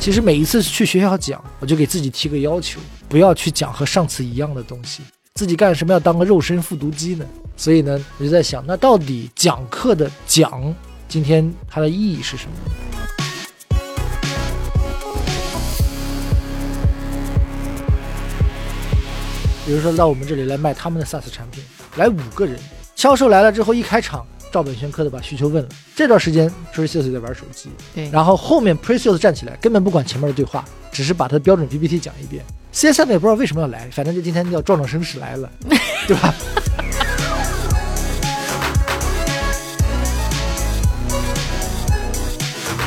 其实每一次去学校讲，我就给自己提个要求，不要去讲和上次一样的东西。自己干什么要当个肉身复读机呢？所以呢，我就在想，那到底讲课的讲，今天它的意义是什么？比如说到我们这里来卖他们的 SaaS 产品，来五个人，销售来了之后一开场，照本宣科的把需求问了。这段时间 Pre-sales 在玩手机，对，然后后面 presious 站起来，根本不管前面的对话，只是把他的标准 PPT 讲一遍。CSM 也不知道为什么要来，反正就今天要壮壮声势来了，对吧？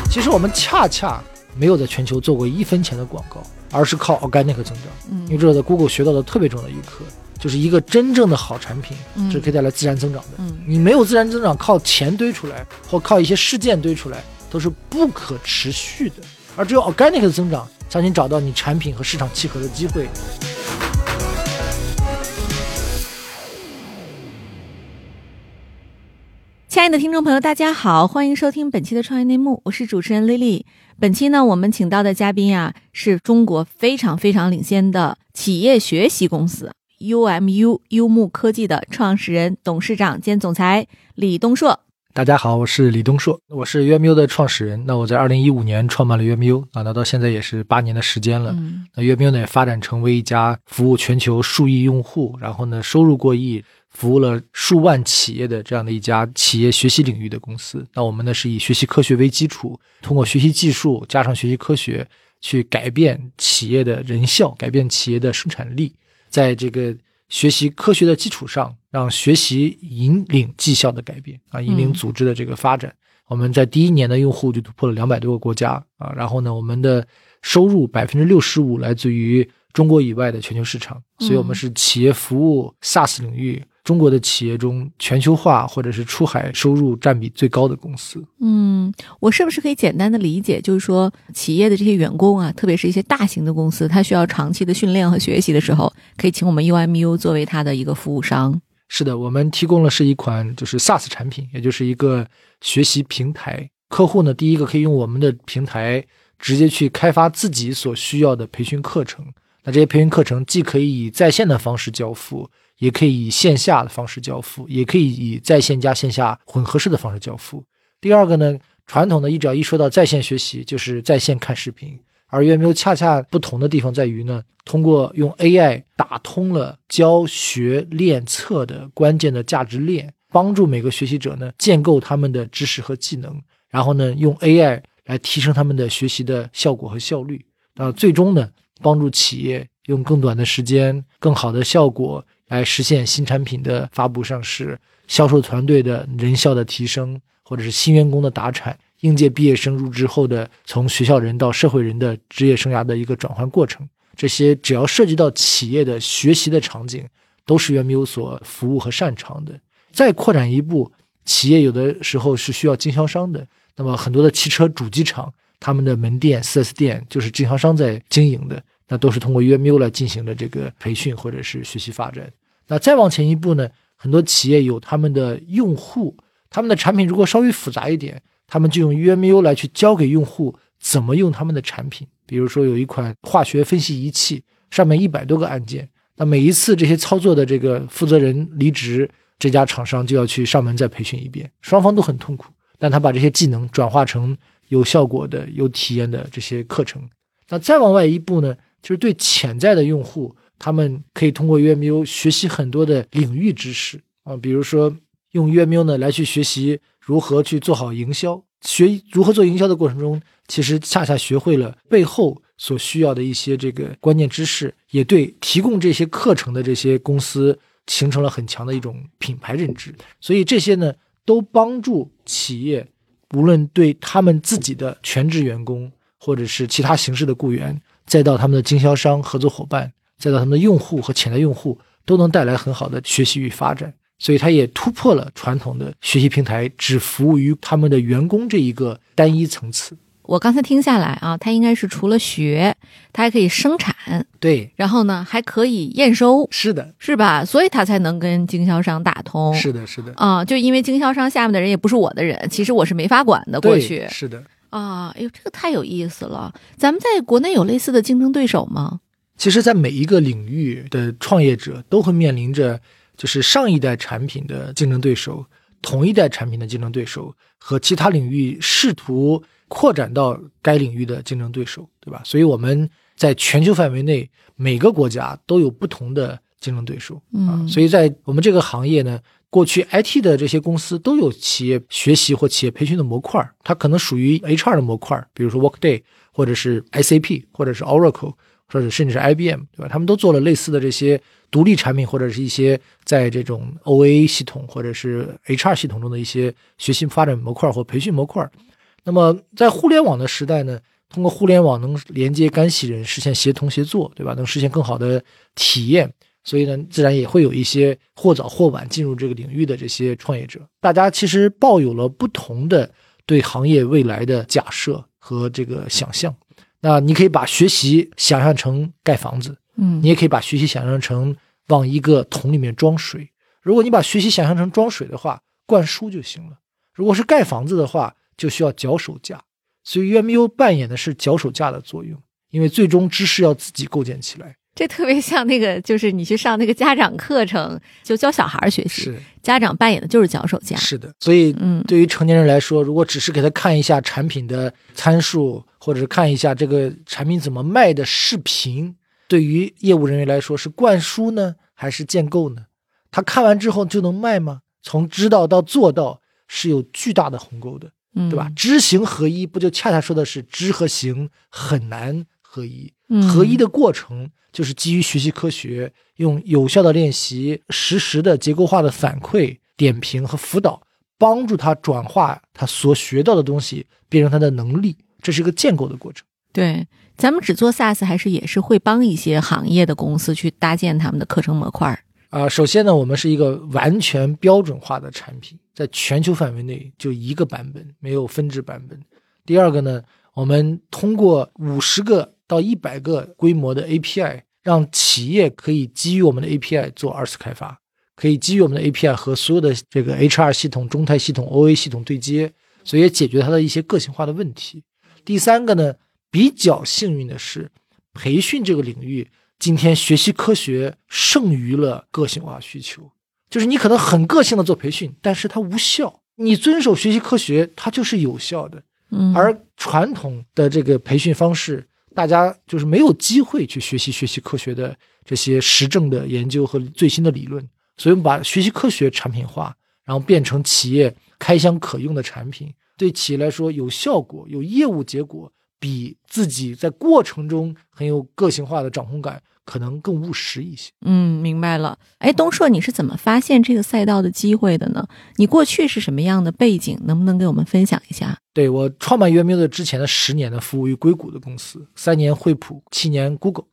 其实我们恰恰没有在全球做过一分钱的广告，而是靠 organic 增长。嗯因为这是在 Google 学到的特别重要的一课，就是一个真正的好产品嗯是可以带来自然增长的。嗯你没有自然增长，靠钱堆出来或靠一些事件堆出来，都是不可持续的。而只有 organic 的增长，才能找到你产品和市场契合的机会。亲爱的听众朋友，大家好，欢迎收听本期的创业内幕，我是主持人 Lily。本期呢，我们请到的嘉宾呀、是中国非常非常领先的企业学习公司 UMU 优木科技的创始人、董事长兼总裁李东硕。大家好，我是李东硕，我是 UMU 的创始人。那我在二零一五年创办了 UMU 啊，那到现在也是八年的时间了。嗯那 UMU 呢也发展成为一家服务全球数亿用户，然后呢收入过亿，服务了数万企业的这样的一家企业学习领域的公司。那我们呢是以学习科学为基础，通过学习技术加上学习科学，去改变企业的人效，改变企业的生产力，在这个学习科学的基础上，让学习引领绩效的改变啊，引领嗯组织的这个发展。我们在第一年的用户就突破了两百多个国家啊，然后呢，我们的收入百分之六十五来自于中国以外的全球市场，所以我们是企业服务 SaaS 领域中国的企业中全球化或者是出海收入占比最高的公司。嗯，我是不是可以简单的理解，就是说企业的这些员工啊，特别是一些大型的公司，它需要长期的训练和学习的时候，可以请我们 UMU 作为它的一个服务商。是的，我们提供的是一款就是 SaaS 产品，也就是一个学习平台。客户呢，第一个可以用我们的平台直接去开发自己所需要的培训课程。那这些培训课程既可以以在线的方式交付，也可以以线下的方式交付，也可以以在线加线下混合式的方式交付。第二个呢，传统的一只要一说到在线学习，就是在线看视频。而 UMU 恰恰不同的地方在于呢，通过用 AI 打通了教学练测的关键的价值链，帮助每个学习者呢建构他们的知识和技能，然后呢用 AI 来提升他们的学习的效果和效率。那最终呢，帮助企业用更短的时间、更好的效果来实现新产品的发布上市、销售团队的人效的提升，或者是新员工的达产。应届毕业生入职后的从学校人到社会人的职业生涯的一个转换过程，这些只要涉及到企业的学习的场景，都是 UMU 所服务和擅长的。再扩展一步，企业有的时候是需要经销商的，那么很多的汽车主机厂，他们的门店、4S 店就是经销商在经营的，那都是通过 UMU 来进行的这个培训或者是学习发展。那再往前一步呢，很多企业有他们的用户，他们的产品如果稍微复杂一点。他们就用 UMU 来去教给用户怎么用他们的产品。比如说有一款化学分析仪器，上面一百多个按键，那每一次这些操作的这个负责人离职，这家厂商就要去上门再培训一遍，双方都很痛苦。但他把这些技能转化成有效果的、有体验的这些课程。那再往外一步呢，就是对潜在的用户，他们可以通过 UMU 学习很多的领域知识啊，比如说用 UMU 呢来去学习。如何去做好营销？学如何做营销的过程中，其实恰恰学会了背后所需要的一些这个关键知识，也对提供这些课程的这些公司形成了很强的一种品牌认知。所以这些呢，都帮助企业，无论对他们自己的全职员工，或者是其他形式的雇员，再到他们的经销商、合作伙伴，再到他们的用户和潜在用户，都能带来很好的学习与发展。所以它也突破了传统的学习平台只服务于他们的员工这一个单一层次。我刚才听下来啊，它应该是除了学，它还可以生产，对，然后呢还可以验收，是的，是吧？所以它才能跟经销商打通。是的，是的，啊、就因为经销商下面的人也不是我的人，其实我是没法管的。过去是的，啊，哎呦，这个太有意思了！咱们在国内有类似的竞争对手吗？其实，在每一个领域的创业者都会面临着，就是上一代产品的竞争对手、同一代产品的竞争对手和其他领域试图扩展到该领域的竞争对手，对吧？所以我们在全球范围内，每个国家都有不同的竞争对手啊。嗯所以在我们这个行业呢，过去 IT 的这些公司都有企业学习或企业培训的模块儿，它可能属于 HR 的模块儿，比如说 Workday 或者是 SAP 或者是 Oracle。或者甚至是 IBM，对吧？他们都做了类似的这些独立产品，或者是一些在这种 OA 系统或者是 HR 系统中的一些学习发展模块或培训模块。那么在互联网的时代呢，通过互联网能连接干系人，实现协同协作，对吧？能实现更好的体验。所以呢，自然也会有一些或早或晚进入这个领域的这些创业者。大家其实抱有了不同的对行业未来的假设和这个想象。那你可以把学习想象成盖房子，嗯你也可以把学习想象成往一个桶里面装水。如果你把学习想象成装水的话，灌输就行了；如果是盖房子的话，就需要脚手架。所以 UMU 扮演的是脚手架的作用，因为最终知识要自己构建起来。这特别像那个，就是你去上那个家长课程，就教小孩学习，是家长扮演的就是脚手架。是的，所以嗯对于成年人来说，如果只是给他看一下产品的参数，或者是看一下这个产品怎么卖的视频，对于业务人员来说是灌输呢，还是建构呢？他看完之后就能卖吗？从知道到做到是有巨大的鸿沟的，嗯，对吧？知行合一，不就恰恰说的是知和行很难合一？嗯合一的过程就是基于学习科学，用有效的练习、实时的结构化的反馈、点评和辅导，帮助他转化他所学到的东西，变成他的能力。这是一个建构的过程。对，咱们只做 SaaS 还是也是会帮一些行业的公司去搭建他们的课程模块儿。啊、首先呢，我们是一个完全标准化的产品，在全球范围内就一个版本，没有分支版本。第二个呢，我们通过五十个到一百个规模的 API，让企业可以基于我们的 API 做二次开发，可以基于我们的 API 和所有的这个 HR 系统、中台系统、OA 系统对接，所以也解决它的一些个性化的问题。第三个呢，比较幸运的是，培训这个领域今天学习科学胜于了个性化需求，就是你可能很个性的做培训，但是它无效。你遵守学习科学，它就是有效的。嗯，而传统的这个培训方式，大家就是没有机会去学习学习科学的这些实证的研究和最新的理论，所以我们把学习科学产品化，然后变成企业开箱可用的产品，对企业来说有效果、有业务结果，比自己在过程中很有个性化的掌控感，可能更务实一些。嗯，明白了。哎，东硕，你是怎么发现这个赛道的机会的呢？你过去是什么样的背景？能不能给我们分享一下？对我创办 UMU 的之前的十年呢，服务于硅谷的公司，三年惠普，七年 Google。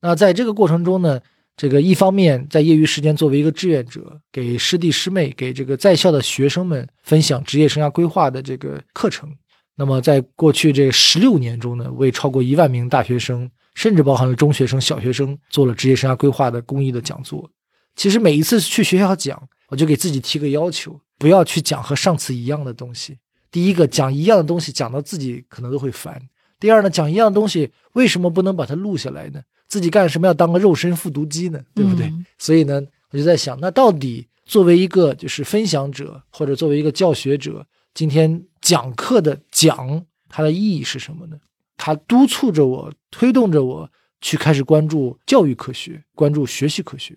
那在这个过程中呢，这个一方面在业余时间作为一个志愿者，给师弟师妹、给这个在校的学生们分享职业生涯规划的这个课程。那么在过去这十六年中呢，为超过一万名大学生，甚至包含了中学生、小学生，做了职业生涯规划的公益的讲座。其实每一次去学校讲，我就给自己提个要求，不要去讲和上次一样的东西。第一个，讲一样的东西，讲到自己可能都会烦；第二呢，讲一样的东西，为什么不能把它录下来呢？自己干什么要当个肉身复读机呢？对不对？嗯所以呢，我就在想，那到底作为一个就是分享者，或者作为一个教学者，今天讲课的讲，它的意义是什么呢？它督促着我，推动着我去开始关注教育科学，关注学习科学。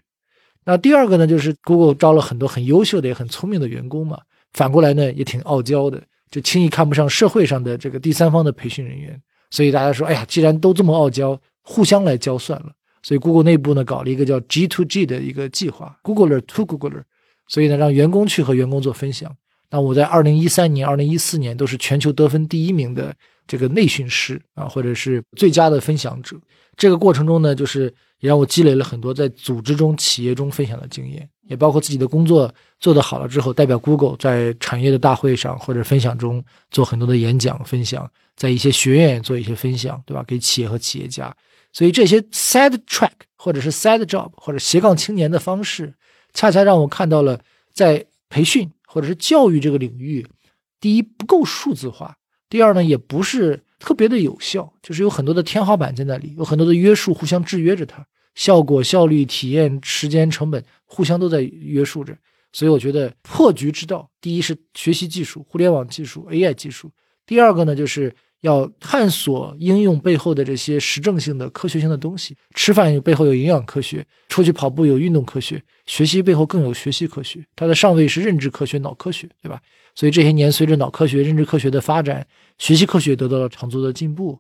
那第二个呢，就是 Google 招了很多很优秀的、也很聪明的员工嘛，反过来呢，也挺傲娇的，就轻易看不上社会上的这个第三方的培训人员。所以大家说，哎呀，既然都这么傲娇，互相来教算了。所以 Google 内部呢搞了一个叫 G to G 的一个计划，Googler to Googler，所以呢让员工去和员工做分享。那我在二零一三年、二零一四年都是全球得分第一名的这个内训师啊，或者是最佳的分享者。这个过程中呢，就是也让我积累了很多在组织中、企业中分享的经验，也包括自己的工作做得好了之后，代表 Google 在产业的大会上或者分享中做很多的演讲分享，在一些学院做一些分享，对吧？给企业和企业家。所以这些 side track 或者是 side job 或者斜杠青年的方式，恰恰让我看到了在培训或者是教育这个领域，第一不够数字化，第二呢，也不是特别的有效，就是有很多的天花板在那里，有很多的约束互相制约着它，效果、效率、体验、时间、成本互相都在约束着。所以我觉得破局之道，第一是学习技术、互联网技术、AI 技术；第二个呢，就是要探索应用背后的这些实证性的科学性的东西。吃饭背后有营养科学，出去跑步有运动科学，学习背后更有学习科学。它的上位是认知科学、脑科学，对吧？所以这些年随着脑科学、认知科学的发展，学习科学得到了长足的进步。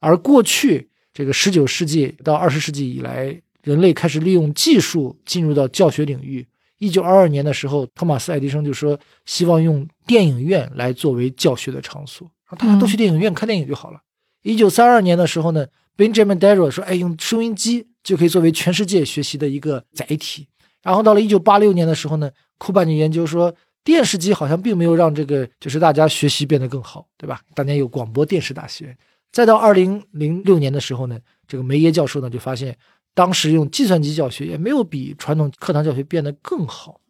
而过去这个十九世纪到二十世纪以来，人类开始利用技术进入到教学领域。一九二二年的时候，托马斯·爱迪生就说希望用电影院来作为教学的场所，大家都去电影院看电影就好了。一九三二年的时候呢，Benjamin Darrow 说，哎，用收音机就可以作为全世界学习的一个载体。然后到了一九八六年的时候呢，库巴尼研究说，电视机好像并没有让这个就是大家学习变得更好，对吧？当年有广播电视大学。再到二零零六年的时候呢，这个梅耶教授呢就发现。当时用计算机教学也没有比传统课堂教学变得更好。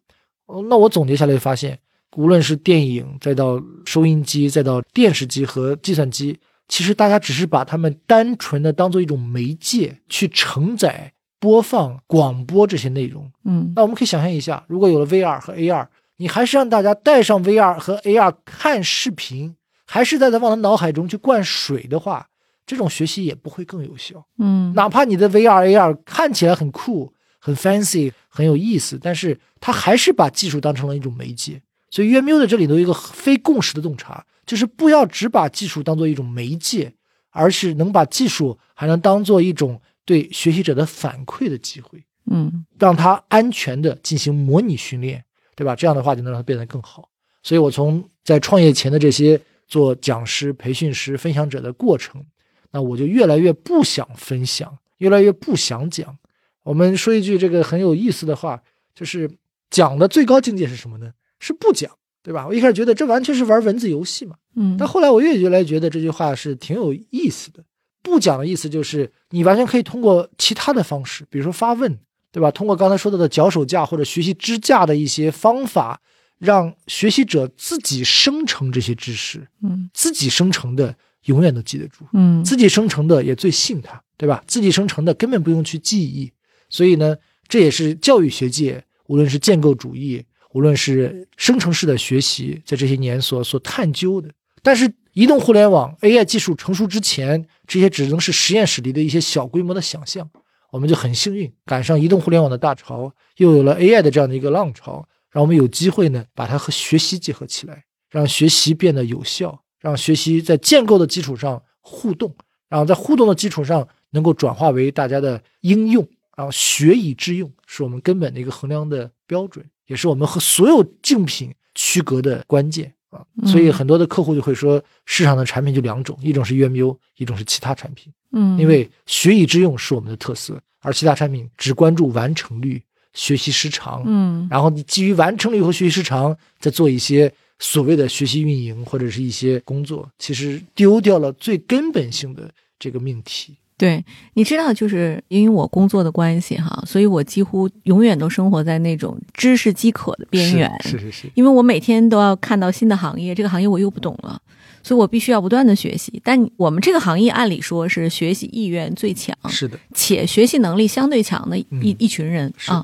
哦，那我总结下来发现，无论是电影，再到收音机，再到电视机和计算机，其实大家只是把它们单纯的当做一种媒介去承载、播放、广播这些内容。嗯，那我们可以想象一下，如果有了 VR 和 AR，你还是让大家带上 VR 和 AR 看视频，还是在他往他脑海中去灌水的话。这种学习也不会更有效，嗯，哪怕你的 VR AR 看起来很酷、很 fancy、很有意思，但是它还是把技术当成了一种媒介。所以，约缪的这里头有一个非共识的洞察，就是不要只把技术当做一种媒介，而是能把技术还能当做一种对学习者的反馈的机会，嗯，让他安全的进行模拟训练，对吧？这样的话就能让他变得更好。所以我从在创业前的这些做讲师、培训师、分享者的过程。那我就越来越不想分享，越来越不想讲。我们说一句这个很有意思的话，就是讲的最高境界是什么呢？是不讲，对吧？我一开始觉得这完全是玩文字游戏嘛，嗯，但后来我越越来越觉得这句话是挺有意思的。不讲的意思就是你完全可以通过其他的方式，比如说发问，对吧？通过刚才说到的脚手架或者学习支架的一些方法，让学习者自己生成这些知识，嗯，自己生成的。永远都记得住，嗯，自己生成的也最信他，对吧？自己生成的根本不用去记忆，所以呢，这也是教育学界无论是建构主义，无论是生成式的学习，在这些年所所探究的。但是，移动互联网 AI 技术成熟之前，这些只能是实验室里的一些小规模的想象。我们就很幸运赶上移动互联网的大潮，又有了 AI 的这样的一个浪潮，让我们有机会呢，把它和学习结合起来，让学习变得有效。让学习在建构的基础上互动，然后在互动的基础上能够转化为大家的应用，然后学以致用，是我们根本的一个衡量的标准，也是我们和所有竞品区隔的关键啊。所以很多的客户就会说，市场的产品就两种，一种是 UMU，，一种是其他产品。嗯，因为学以致用是我们的特色，而其他产品只关注完成率、学习时长。嗯，然后你基于完成率和学习时长再做一些。所谓的学习运营或者是一些工作，其实丢掉了最根本性的这个命题。对，你知道，就是因为我工作的关系哈，所以我几乎永远都生活在那种知识饥渴的边缘。是是是。因为我每天都要看到新的行业，这个行业我又不懂了，所以我必须要不断的学习。但我们这个行业按理说是学习意愿最强，是的，且学习能力相对强的一一群人啊。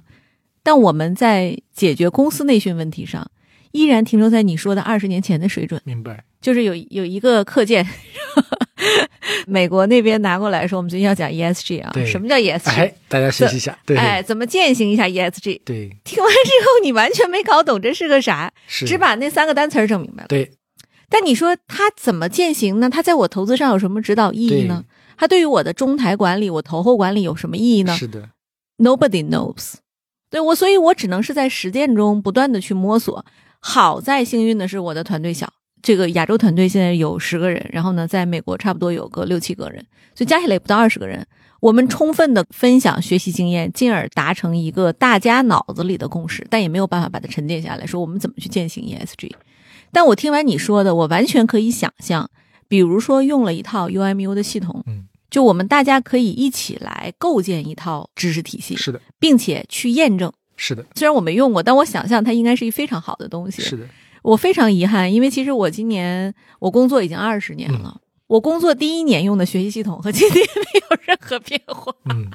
但我们在解决公司内训问题上。依然停留在你说的二十年前的水准。明白，就是有有一个课件，美国那边拿过来说，我们最近要讲 ESG 啊。对，什么叫 ESG？哎，大家学习一下。对，哎，怎么践行一下 ESG？对，听完之后你完全没搞懂这是个啥，只把那三个单词整明白了。对，但你说他怎么践行呢？他在我投资上有什么指导意义呢？他对于我的中台管理、我投后管理有什么意义呢？是的，Nobody knows。对我，所以我只能是在实践中不断的去摸索。好在幸运的是，我的团队小，这个亚洲团队现在有十个人，然后呢，在美国差不多有个六七个人，所以加起来也不到二十个人。我们充分的分享学习经验，进而达成一个大家脑子里的共识，但也没有办法把它沉淀下来，说我们怎么去践行 ESG。但我听完你说的，我完全可以想象，比如说用了一套 UMU 的系统，嗯，就我们大家可以一起来构建一套知识体系，是的，并且去验证。是的，虽然我没用过，但我想象它应该是一非常好的东西。是的，我非常遗憾，因为其实我今年我工作已经二十年了，我工作第一年用的学习系统和 今天没有任何变化。嗯，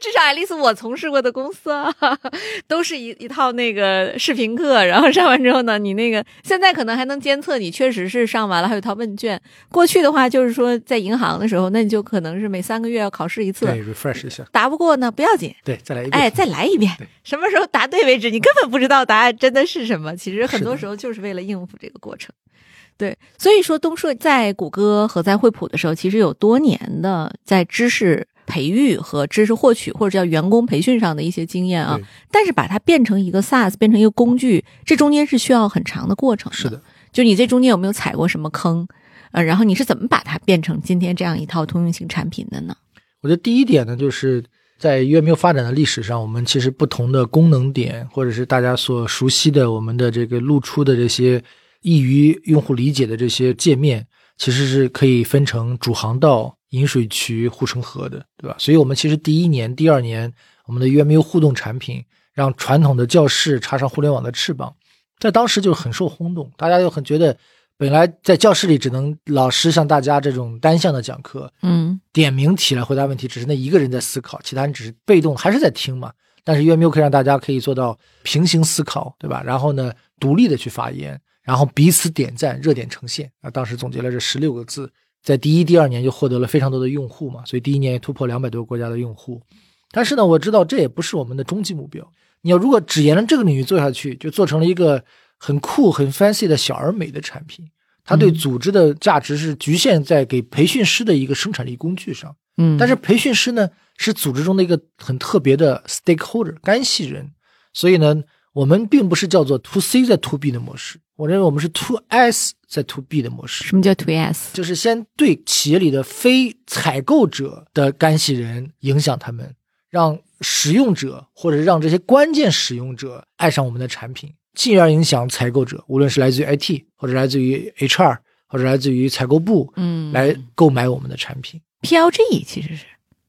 至少爱丽丝我从事过的公司啊，都是一一套那个视频课，然后上完之后呢，你那个现在可能还能监测你确实是上完了，还有一套问卷。过去的话就是说在银行的时候，那你就可能是每三个月要考试一次，对，refresh 一下，答不过呢不要紧，对，再来一遍，哎，再来一遍，什么时候答对为止，你根本不知道答案真的是什么。其实很多时候就是为了应付这个过程。对，所以说东硕在谷歌和在惠普的时候，其实有多年的在知识培育和知识获取或者叫员工培训上的一些经验啊。但是把它变成一个 SaaS，变成一个工具，这中间是需要很长的过程是的，就你这中间有没有踩过什么坑？呃，然后你是怎么把它变成今天这样一套通用型产品的呢？我觉得第一点呢，就是在月喵发展的历史上，我们其实不同的功能点，或者是大家所熟悉的我们的这个露出的这些易于用户理解的这些界面，其实是可以分成主航道、引水渠、护城河的，对吧？所以我们其实第一年、第二年，我们的 UMU 互动产品让传统的教室插上互联网的翅膀，在当时就很受轰动，大家就很觉得。本来在教室里只能老师向大家这种单向的讲课，嗯点名题来回答问题，只是那一个人在思考，其他人只是被动，还是在听嘛。但是 UMU 可以让大家可以做到平行思考，对吧？然后呢，独立的去发言，然后彼此点赞，热点呈现啊。当时总结了这十六个字，在第一、第二年就获得了非常多的用户嘛，所以第一年也突破两百多个国家的用户。但是呢，我知道这也不是我们的终极目标。你要如果只沿着这个领域做下去，就做成了一个很酷、很 fancy 的小而美的产品。它对嗯组织的价值是局限在给培训师的一个生产力工具上。嗯，但是培训师呢，是组织中的一个很特别的 stakeholder 干系人，所以呢，我们并不是叫做 to C 在 to B 的模式，我认为我们是 to S 在 to B 的模式，什么叫 to S？就是先对企业里的非采购者的干系人影响他们，让使用者或者让这些关键使用者爱上我们的产品，进而影响采购者，无论是来自于 IT 或者来自于 HR 或者来自于采购部，嗯，来购买我们的产品。PLG 其实是，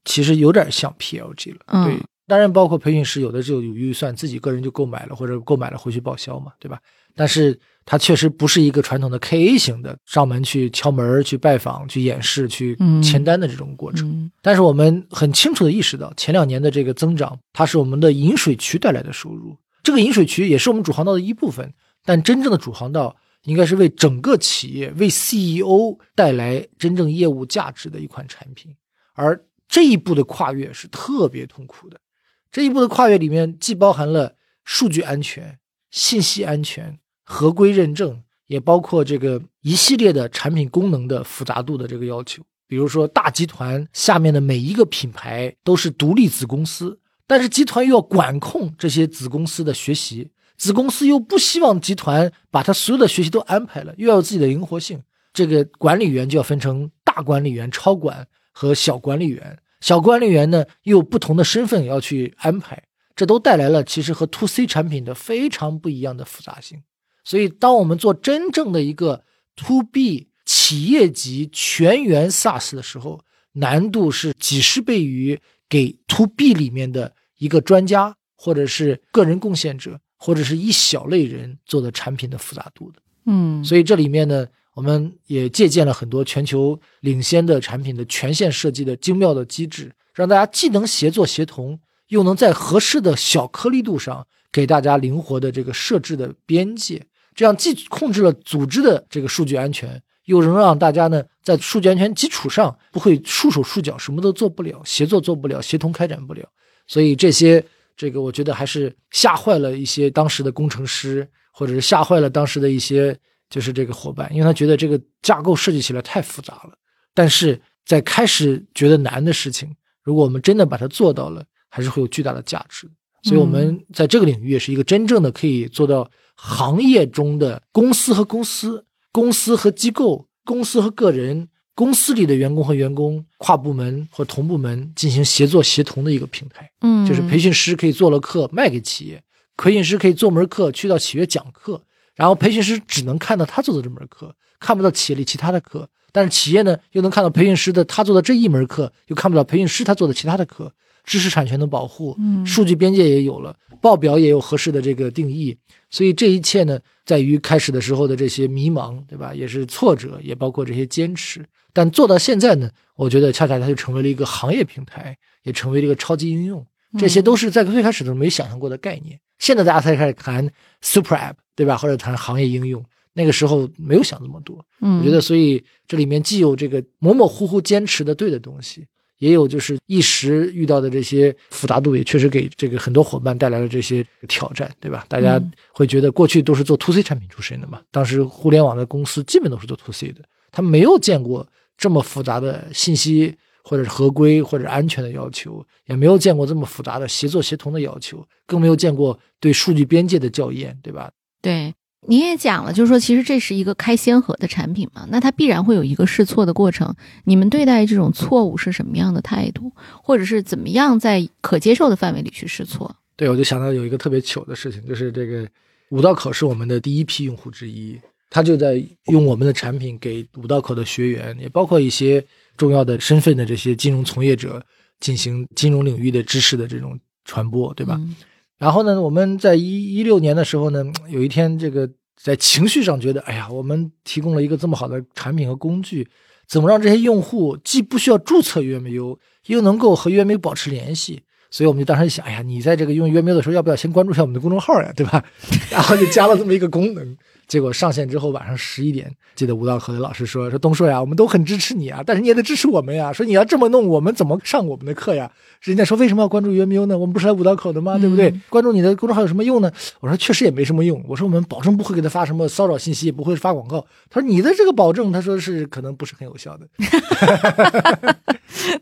其实有点像 PLG 了，嗯对，当然包括培训师有的就有预算，自己个人就购买了或者购买了回去报销嘛，对吧？但是它确实不是一个传统的 KA 型的上门去敲门、去拜访、去演示、去嗯签单的这种过程。嗯但是我们很清楚的意识到，前两年的这个增长，它是我们的引水渠带来的收入。这个引水渠也是我们主航道的一部分，但真正的主航道应该是为整个企业、为 CEO 带来真正业务价值的一款产品。而这一步的跨越是特别痛苦的。这一步的跨越里面，既包含了数据安全、信息安全、合规认证，也包括这个一系列的产品功能的复杂度的这个要求。比如说，大集团下面的每一个品牌都是独立子公司，但是集团又要管控这些子公司的学习，子公司又不希望集团把它所有的学习都安排了，又要有自己的灵活性。这个管理员就要分成大管理员、超管和小管理员。小管理员呢，又有不同的身份要去安排，这都带来了其实和 to C 产品的非常不一样的复杂性。所以，当我们做真正的一个 to B 企业级全员 SaaS 的时候，难度是几十倍于给 to B 里面的一个专家，或者是个人贡献者，或者是一小类人做的产品的复杂度的。嗯，所以这里面呢，我们也借鉴了很多全球领先的产品的全线设计的精妙的机制，让大家既能协作协同，又能在合适的小颗粒度上给大家灵活的这个设置的边界，这样既控制了组织的这个数据安全，又能让大家呢在数据安全基础上不会束手束脚，什么都做不了，协作做不了，协同开展不了。所以这些这个我觉得还是吓坏了一些当时的工程师，或者是吓坏了当时的一些就是这个伙伴，因为他觉得这个架构设计起来太复杂了。但是在开始觉得难的事情，如果我们真的把它做到了，还是会有巨大的价值。所以，我们在这个领域也是一个真正的可以做到行业中的公司和公司、公司和机构、公司和个人、公司里的员工和员工、跨部门或同部门进行协作协同的一个平台。嗯，就是培训师可以做了课卖给企业，培训师可以做门课去到企业讲课，然后培训师只能看到他做的这门课，看不到企业里其他的课。但是企业呢，又能看到培训师的他做的这一门课，又看不到培训师他做的其他的课。知识产权的保护，嗯数据边界也有了，报表也有合适的这个定义，所以这一切呢，在于开始的时候的这些迷茫，对吧？也是挫折，也包括这些坚持。但做到现在呢，我觉得恰恰它就成为了一个行业平台，也成为了一个超级应用。这些都是在最开始的时候没想象过的概念。现在大家才开始谈 super app，对吧？或者谈行业应用，那个时候没有想那么多。嗯，我觉得，所以这里面既有这个模模糊糊坚持的对的东西，也有就是一时遇到的这些复杂度，也确实给这个很多伙伴带来了这些挑战，对吧？大家嗯会觉得过去都是做 to C 产品出身的嘛，当时互联网的公司基本都是做 to C 的，他没有见过这么复杂的信息或者是合规或者安全的要求，也没有见过这么复杂的协作协同的要求，更没有见过对数据边界的校验，对吧？对，您也讲了，就是说，其实这是一个开先河的产品嘛，那它必然会有一个试错的过程。你们对待这种错误是什么样的态度，或者是怎么样在可接受的范围里去试错？对，我就想到有一个特别糗的事情，就是这个五道口是我们的第一批用户之一，他就在用我们的产品给五道口的学员，也包括一些重要的身份的这些金融从业者进行金融领域的知识的这种传播，对吧？嗯然后呢，我们在一一六年的时候呢，有一天这个在情绪上觉得，哎呀，我们提供了一个这么好的产品和工具，怎么让这些用户既不需要注册 UMU，又能够和 UMU 保持联系？所以我们就当时想，哎呀，你在这个用 UMU 的时候，要不要先关注一下我们的公众号呀，对吧？然后就加了这么一个功能。结果上线之后，晚上十一点，记得吴道口的老师说：“说东硕呀，我们都很支持你啊，但是你也得支持我们呀。说你要这么弄，我们怎么上我们的课呀？”人家说为什么要关注 UMU 呢？我们不是来五道口的吗？对不对？嗯关注你的公众号有什么用呢？我说确实也没什么用。我说我们保证不会给他发什么骚扰信息，也不会发广告。他说你的这个保证，他说是可能不是很有效的。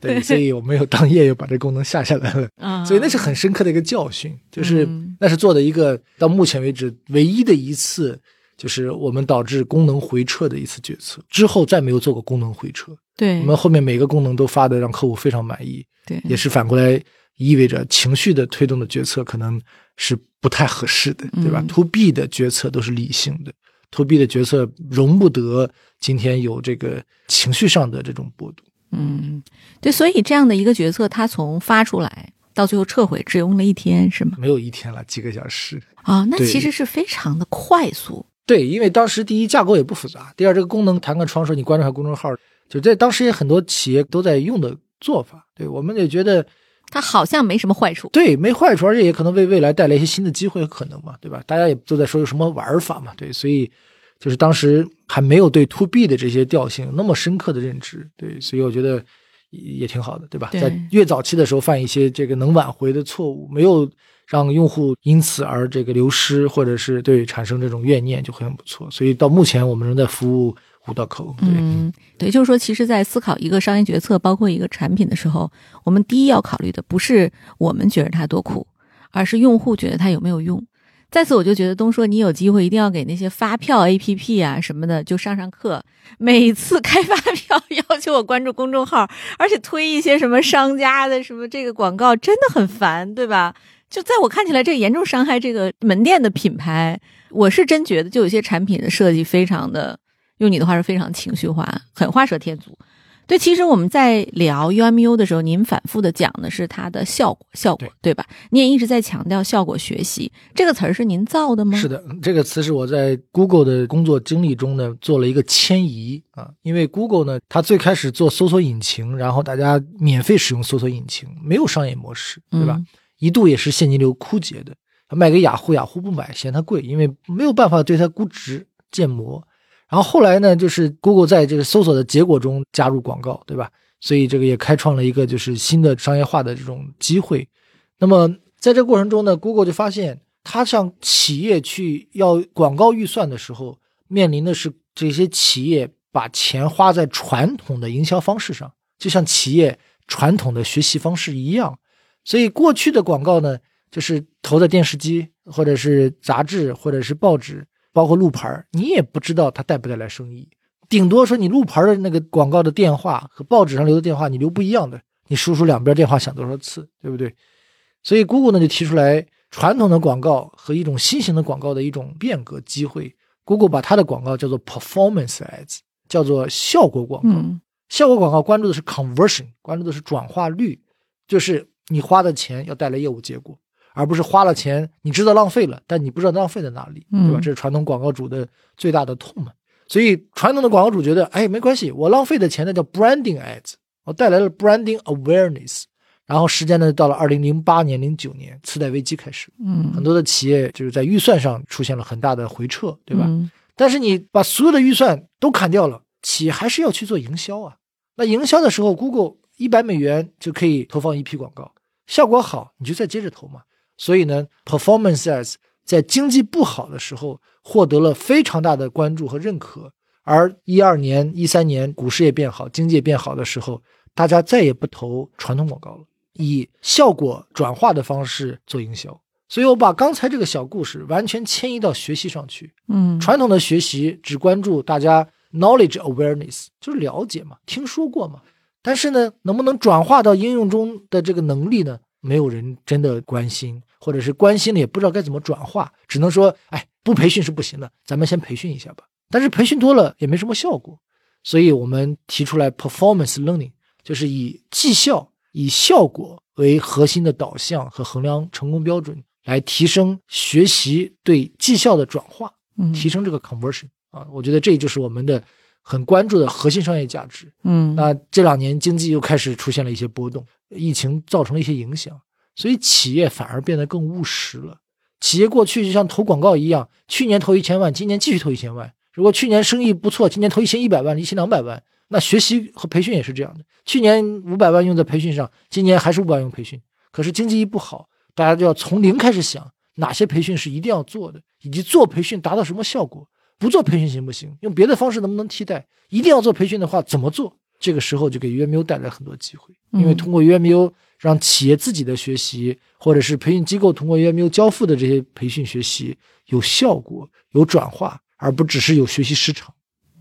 对，所以我没有当夜又把这功能下下来了。嗯所以那是很深刻的一个教训，就是嗯那是做的一个到目前为止唯一的一次，就是我们导致功能回撤的一次决策，之后再没有做过功能回撤。对我们后面每个功能都发的让客户非常满意，对也是反过来意味着情绪的推动的决策可能是不太合适的，对吧、嗯 t o B 的决策都是理性的，To B 的决策容不得今天有这个情绪上的这种波动。嗯，对，所以这样的一个决策，它从发出来到最后撤回，只用了一天，是吗？没有一天了，几个小时。啊，那其实是非常的快速。对，因为当时第一架构也不复杂，第二这个功能弹个窗说你关注下公众号，就在当时也很多企业都在用的做法。对，我们也觉得它好像没什么坏处。对没坏处，而且也可能为未来带来一些新的机会和可能嘛，对吧？大家也都在说有什么玩法嘛，对，所以就是当时还没有对 to B 的这些调性有那么深刻的认知，对，所以我觉得也也挺好的，对吧？对在越早期的时候犯一些这个能挽回的错误，没有让用户因此而这个流失，或者是对产生这种怨念，就会很不错。所以到目前我们仍在服务五道口，对，嗯，对，就是说，其实，在思考一个商业决策，包括一个产品的时候，我们第一要考虑的不是我们觉得它多酷，而是用户觉得它有没有用。在此，我就觉得东说你有机会一定要给那些发票 APP 啊什么的，就上上课。每次开发票 要求我关注公众号，而且推一些什么商家的什么这个广告，真的很烦，对吧？就在我看起来，这严重伤害这个门店的品牌。我是真觉得，就有些产品的设计非常的，用你的话是非常情绪化，很画蛇添足。对，其实我们在聊 UMU 的时候，您反复的讲的是它的效果，效果对吧？你也一直在强调效果学习这个词儿是您造的吗？是的，这个词是我在 Google 的工作经历中呢做了一个迁移啊，因为 Google 呢，它最开始做搜索引擎，然后大家免费使用搜索引擎，没有商业模式，对吧？嗯一度也是现金流枯竭的，卖给雅虎，雅虎不买，嫌它贵，因为没有办法对它估值建模。然后后来呢，就是 Google 在这个搜索的结果中加入广告，对吧？所以这个也开创了一个就是新的商业化的这种机会。那么在这过程中呢，Google 就发现，它向企业去要广告预算的时候，面临的是这些企业把钱花在传统的营销方式上，就像企业传统的学习方式一样。所以过去的广告呢，就是投在电视机或者是杂志或者是报纸，包括路牌儿，你也不知道它带不带来生意。顶多说你路牌的那个广告的电话和报纸上留的电话你留不一样的，你数数两边电话响多少次，对不对？所以 Google 呢就提出来传统的广告和一种新型的广告的一种变革机会。Google 把它的广告叫做 performance ads，叫做效果广告。嗯效果广告关注的是 conversion，关注的是转化率，就是你花的钱要带来业务结果，而不是花了钱你知道浪费了，但你不知道浪费在哪里，对吧？嗯这是传统广告主的最大的痛嘛。所以传统的广告主觉得，哎，没关系，我浪费的钱那叫 branding ads，我带来了 branding awareness。然后时间呢，到了二零零八年、零九年，次贷危机开始，嗯很嗯，多的企业就是在预算上出现了很大的回撤，对吧？嗯但是你把所有的预算都砍掉了，企业还是要去做营销啊。那营销的时候，Google 一百美元就可以投放一批广告，效果好你就再接着投嘛。所以呢，performance ads 在经济不好的时候获得了非常大的关注和认可。而一二年、一三年股市也变好，经济也变好的时候，大家再也不投传统广告了，以效果转化的方式做营销。所以我把刚才这个小故事完全迁移到学习上去。嗯，传统的学习只关注大家 knowledge awareness，就是了解嘛，听说过嘛。但是呢，能不能转化到应用中的这个能力呢？没有人真的关心，或者是关心了也不知道该怎么转化，只能说，哎，不培训是不行的，咱们先培训一下吧。但是培训多了也没什么效果，所以我们提出来 performance learning，就是以绩效、以效果为核心的导向和衡量成功标准，来提升学习对绩效的转化。嗯提升这个 conversion 啊，我觉得这就是我们的很关注的核心商业价值。嗯那这两年经济又开始出现了一些波动，疫情造成了一些影响，所以企业反而变得更务实了。企业过去就像投广告一样，去年投一千万，今年继续投一千万。如果去年生意不错，今年投一千一百万、一千两百万，那学习和培训也是这样的。去年五百万用在培训上，今年还是五百万用培训。可是经济一不好，大家就要从零开始想，哪些培训是一定要做的，以及做培训达到什么效果。不做培训行不行？用别的方式能不能替代？一定要做培训的话，怎么做？这个时候就给 UMU 带来很多机会，因为嗯通过 UMU 让企业自己的学习，或者是培训机构通过 UMU 交付的这些培训学习有效果、有转化，而不只是有学习时长。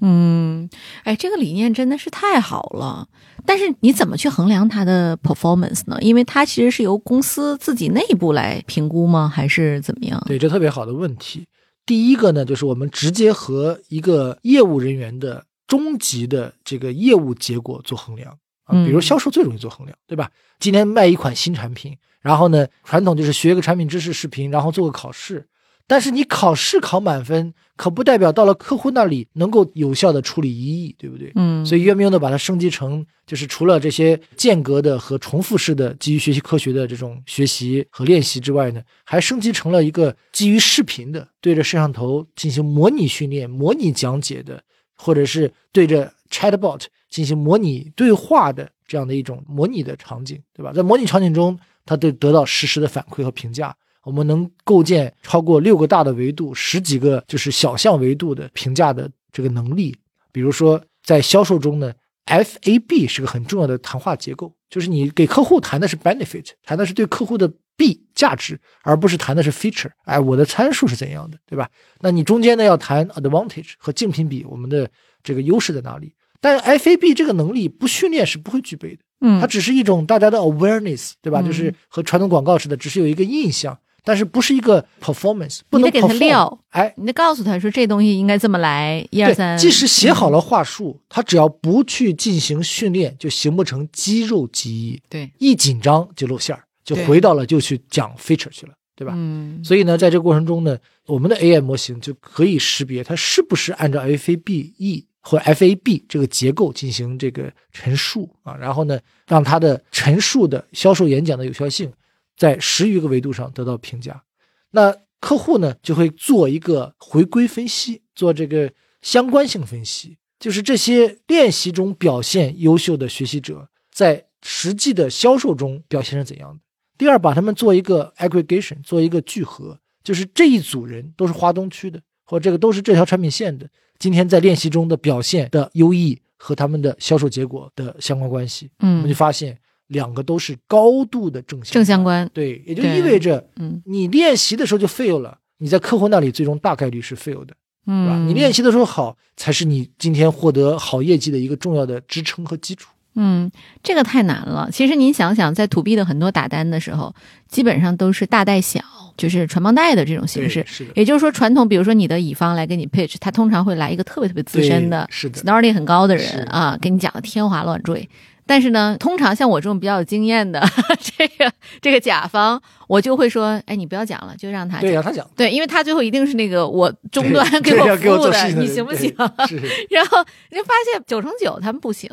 嗯，哎，这个理念真的是太好了。但是你怎么去衡量它的 performance 呢？因为它其实是由公司自己内部来评估吗？还是怎么样？对，这特别好的问题。第一个呢，就是我们直接和一个业务人员的终极的这个业务结果做衡量啊，比如嗯销售最容易做衡量，对吧？今天卖一款新产品，然后呢，传统就是学个产品知识视频，然后做个考试。但是你考试考满分，可不代表到了客户那里能够有效的处理异议，对不对？嗯，所以 UMU 呢，把它升级成就是除了这些间隔的和重复式的基于学习科学的这种学习和练习之外呢，还升级成了一个基于视频的，对着摄像头进行模拟训练、模拟讲解的，或者是对着 Chatbot 进行模拟对话的这样的一种模拟的场景，对吧？在模拟场景中，它对得到实时的反馈和评价。我们能构建超过六个大的维度、十几个就是小项维度的评价的这个能力。比如说，在销售中呢，FAB 是个很重要的谈话结构，就是你给客户谈的是 benefit，谈的是对客户的 B 价值，而不是谈的是 feature。哎，我的参数是怎样的，对吧？那你中间呢要谈 advantage 和竞品比，我们的这个优势在哪里？但 FAB 这个能力不训练是不会具备的。嗯，它只是一种大家的 awareness，对吧？嗯就是和传统广告似的，只是有一个印象，但是不是一个 performance，不能你得给他料，哎，你得告诉他说这东西应该这么来，一二，三。即使写好了话术，他只要不去进行训练，就形不成肌肉记忆，对，一紧张就露馅儿，就回到了就去讲 feature 去了，对吧？嗯，所以呢，在这个过程中呢，我们的 AI 模型就可以识别它是不是按照 FABE 或 FAB 这个结构进行这个陈述啊，然后呢，让它的陈述的销售演讲的有效性在十余个维度上得到评价。那客户呢就会做一个回归分析，做这个相关性分析，就是这些练习中表现优秀的学习者在实际的销售中表现是怎样的。第二，把他们做一个 aggregation，做一个聚合，就是这一组人都是华东区的，或这个都是这条产品线的，今天在练习中的表现的优异和他们的销售结果的相关关系，嗯我们就嗯，发现两个都是高度的正相正相关，对，也就意味着嗯你练习的时候就 fail 了，你在客户那里最终大概率是 fail 的？嗯，你练习的时候好，才是你今天获得好业绩的一个重要的支撑和基础。嗯，这个太难了。其实您想想，在 to B 的很多打单的时候，基本上都是大带小，就是传帮带的这种形式。是的，也就是说，传统比如说你的乙方来给你 pitch，他通常会来一个特别特别资深的、是的 seniority 很高的是人啊，给你讲的天花乱坠。但是呢，通常像我这种比较有经验的 这个这个甲方，我就会说，哎，你不要讲了，就让他对，讲。让他讲。对，因为他最后一定是那个我终端给我 服务的，你行不行？是，然后你就发现九成九他们不行，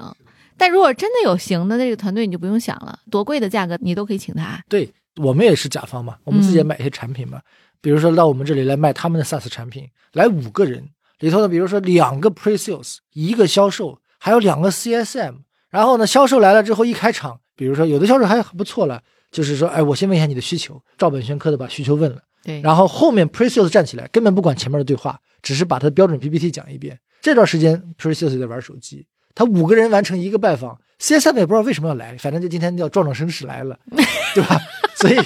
但如果真的有行的那个团队，你就不用想了，多贵的价格你都可以请他。对我们也是甲方嘛，我们自己也嗯买一些产品嘛。比如说到我们这里来卖他们的 SaaS 产品，来五个人里头呢，比如说两个 Pre Sales，一个销售，还有两个 CSM。然后呢，销售来了之后一开场，比如说有的销售还不错了，就是说，哎，我先问一下你的需求，照本宣科的把需求问了。对，然后后面 Pre Sales 站起来，根本不管前面的对话，只是把他的标准 PPT 讲一遍。这段时间 Pre Sales 在玩手机，他五个人完成一个拜访，CSM 也不知道为什么要来，反正就今天要壮壮声势来了，对吧？所以，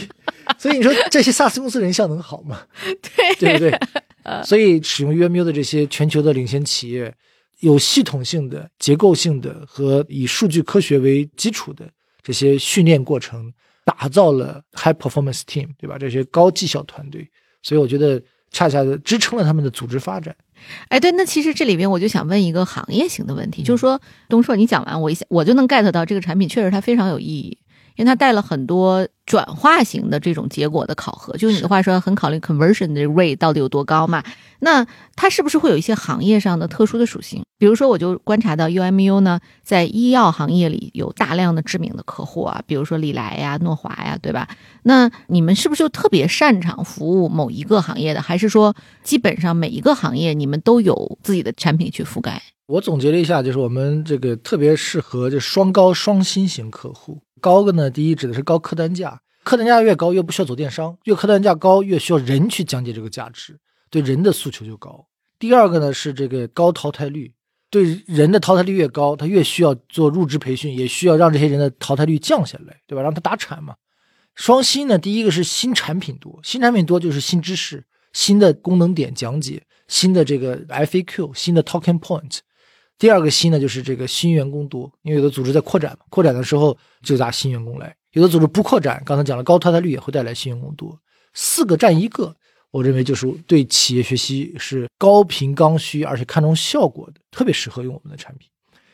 所以你说这些 SaaS 公司人效能好吗？对对不对？所以使用 UMU 的这些全球的领先企业，有系统性的、结构性的和以数据科学为基础的这些训练过程，打造了 high performance team，对吧？这些高绩效团队，所以我觉得恰恰的支撑了他们的组织发展。哎，对，那其实这里边我就想问一个行业型的问题，就是说，东硕你讲完，我一下我就能 get 到这个产品确实它非常有意义，因为它带了很多转化型的这种结果的考核，就是你的话说很考虑 conversion 的 rate 到底有多高嘛？那它是不是会有一些行业上的特殊的属性？比如说，我就观察到 UMU 呢，在医药行业里有大量的知名的客户啊，比如说李来呀、诺华呀，对吧？那你们是不是就特别擅长服务某一个行业的，还是说基本上每一个行业你们都有自己的产品去覆盖？我总结了一下，就是我们这个特别适合就双高双新型客户。高个呢，第一指的是高客单价，客单价越高越不需要走电商，越客单价高越需要人去讲解这个价值，对人的诉求就高。第二个呢是这个高淘汰率，对人的淘汰率越高，他越需要做入职培训，也需要让这些人的淘汰率降下来，对吧？让他打产嘛。双新呢，第一个是新产品多，新产品多就是新知识、新的功能点讲解、新的这个 FAQ、新的 talking point。第二个新呢，就是这个新员工多，因为有的组织在扩展嘛，扩展的时候就拉新员工来；有的组织不扩展，刚才讲了高淘汰率也会带来新员工多。四个占一个，我认为就是对企业学习是高频刚需，而且看重效果的，特别适合用我们的产品。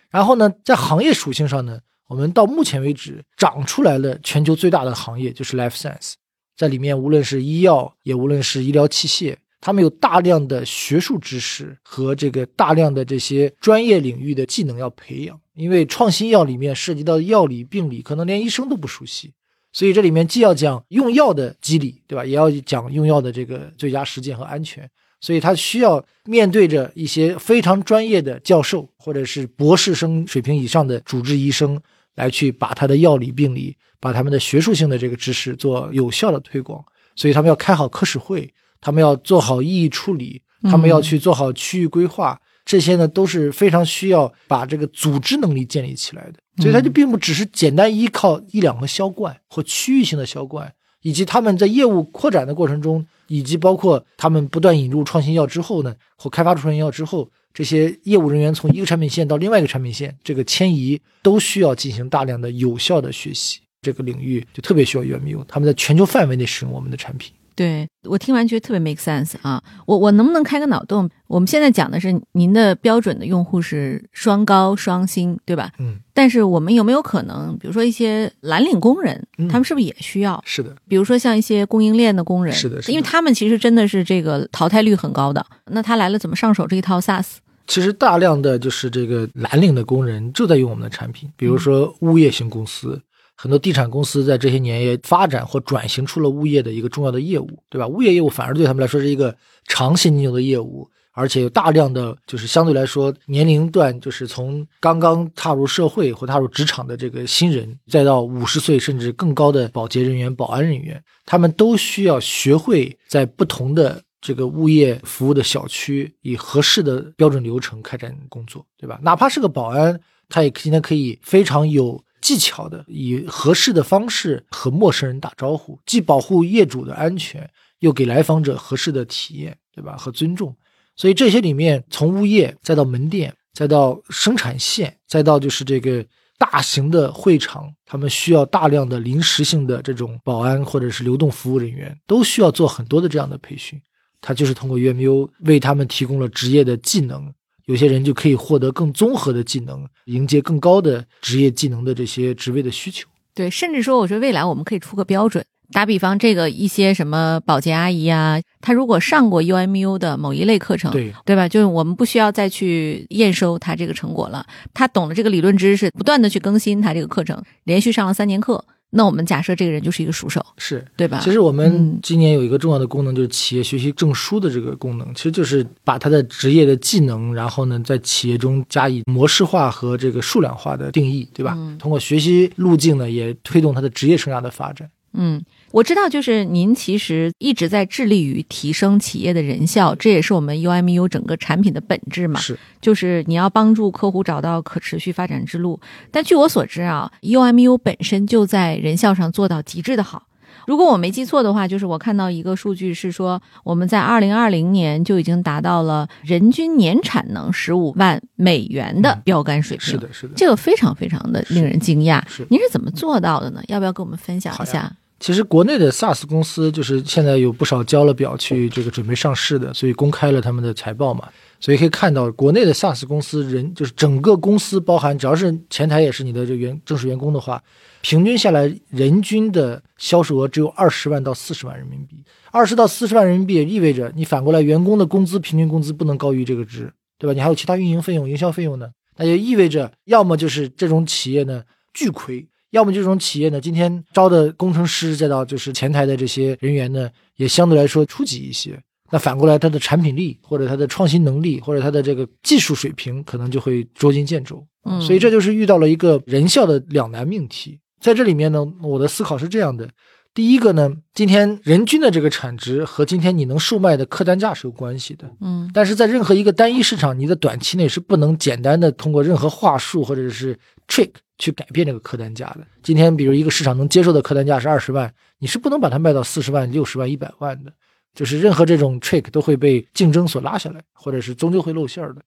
然后呢，在行业属性上呢，我们到目前为止长出来了全球最大的行业就是 life science，在里面无论是医药，也无论是医疗器械，他们有大量的学术知识和这个大量的这些专业领域的技能要培养。因为创新药里面涉及到药理、病理，可能连医生都不熟悉，所以这里面既要讲用药的机理，对吧？也要讲用药的这个最佳实践和安全。所以他需要面对着一些非常专业的教授或者是博士生水平以上的主治医生，来去把他的药理、病理，把他们的学术性的这个知识做有效的推广。所以他们要开好科室会，他们要做好异议处理，他们要去做好区域规划，这些呢都是非常需要把这个组织能力建立起来的。所以它就并不只是简单依靠一两个销冠或区域性的销冠。以及他们在业务扩展的过程中，以及包括他们不断引入创新药之后呢，或开发出创新药之后，这些业务人员从一个产品线到另外一个产品线，这个迁移都需要进行大量的有效的学习。这个领域就特别需要 UMU，他们在全球范围内使用我们的产品。对我听完觉得特别 make sense 啊！我我能不能开个脑洞？我们现在讲的是您的标准的用户是双高双新，对吧？嗯，但是我们有没有可能，比如说一些蓝领工人，嗯他们是不是也需要？是的，比如说像一些供应链的工人，是的是的因为他们其实真的是这个淘汰率很高的。那他来了怎么上手这一套 SaaS？其实大量的就是这个蓝领的工人就在用我们的产品，比如说物业型公司，很多地产公司在这些年也发展或转型出了物业的一个重要的业务，对吧？物业业务反而对他们来说是一个长现金流的业务，而且有大量的就是相对来说年龄段就是从刚刚踏入社会或踏入职场的这个新人，再到五十岁甚至更高的保洁人员、保安人员，他们都需要学会在不同的这个物业服务的小区，以合适的标准流程开展工作，对吧？哪怕是个保安，他也今天可以非常有技巧的，以合适的方式和陌生人打招呼，既保护业主的安全，又给来访者合适的体验，对吧？和尊重。所以这些里面，从物业再到门店，再到生产线，再到就是这个大型的会场，他们需要大量的临时性的这种保安或者是流动服务人员，都需要做很多的这样的培训。他就是通过 UMU 为他们提供了职业的技能，有些人就可以获得更综合的技能，迎接更高的职业技能的这些职位的需求。对，甚至说，我觉得未来我们可以出个标准。打比方，这个一些什么保洁阿姨啊，她如果上过 UMU 的某一类课程，对对吧？就是我们不需要再去验收她这个成果了，她懂了这个理论知识，不断的去更新她这个课程，连续上了三年课，那我们假设这个人就是一个熟手，是对吧？其实我们嗯今年有一个重要的功能，就是企业学习证书的这个功能，其实就是把他的职业的技能，然后呢，在企业中加以模式化和这个数量化的定义，对吧？嗯通过学习路径呢，也推动他的职业生涯的发展。嗯，我知道，就是您其实一直在致力于提升企业的人效，这也是我们 UMU 整个产品的本质嘛。是就是你要帮助客户找到可持续发展之路。但据我所知啊，UMU 本身就在人效上做到极致的好。如果我没记错的话，就是我看到一个数据是说，我们在二零二零年就已经达到了人均年产能十五万美元的标杆水平。是的，是的。这个非常非常的令人惊讶。是您是怎么做到的呢？要不要跟我们分享一好下？其实国内的 SaaS 公司就是现在有不少交了表去这个准备上市的，所以公开了他们的财报嘛，所以可以看到国内的 SaaS 公司人就是整个公司包含只要是前台也是你的这员正式员工的话，平均下来人均的销售额只有二十万到四十万人民币，二十到四十万人民币也意味着你反过来员工的工资平均工资不能高于这个值，对吧？你还有其他运营费用、营销费用呢，那就意味着要么就是这种企业呢巨亏。要么这种企业呢，今天招的工程师，再到就是前台的这些人员呢，也相对来说初级一些。那反过来，它的产品力或者它的创新能力或者它的这个技术水平，可能就会捉襟见肘。嗯所以这就是遇到了一个人效的两难命题。在这里面呢，我的思考是这样的：第一个呢，今天人均的这个产值和今天你能售卖的客单价是有关系的。嗯但是在任何一个单一市场，你的短期内是不能简单的通过任何话术或者是 trick 去改变这个客单价的。今天，比如一个市场能接受的客单价是二十万，你是不能把它卖到四十万、六十万、一百万的。就是任何这种 trick 都会被竞争所拉下来，或者是终究会露馅儿的。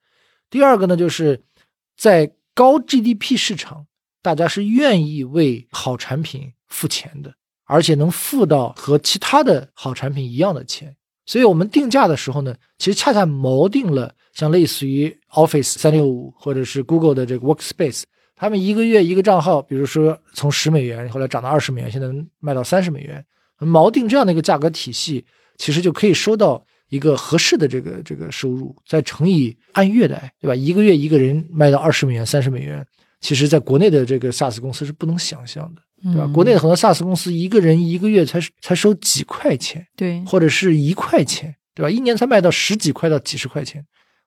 第二个呢，就是在高 GDP 市场，大家是愿意为好产品付钱的，而且能付到和其他的好产品一样的钱。所以我们定价的时候呢，其实恰恰锚定了像类似于 Office 三六五或者是 Google 的这个 Workspace，他们一个月一个账号，比如说从十美元后来涨到二十美元，现在能卖到三十美元，锚定这样的一个价格体系，其实就可以收到一个合适的这个这个收入，再乘以按月的，对吧？一个月一个人卖到二十美元、三十美元，其实在国内的这个 SaaS 公司是不能想象的，对吧？嗯国内的很多 SaaS 公司一个人一个月才才收几块钱。对，或者是一块钱，对吧？一年才卖到十几块到几十块钱，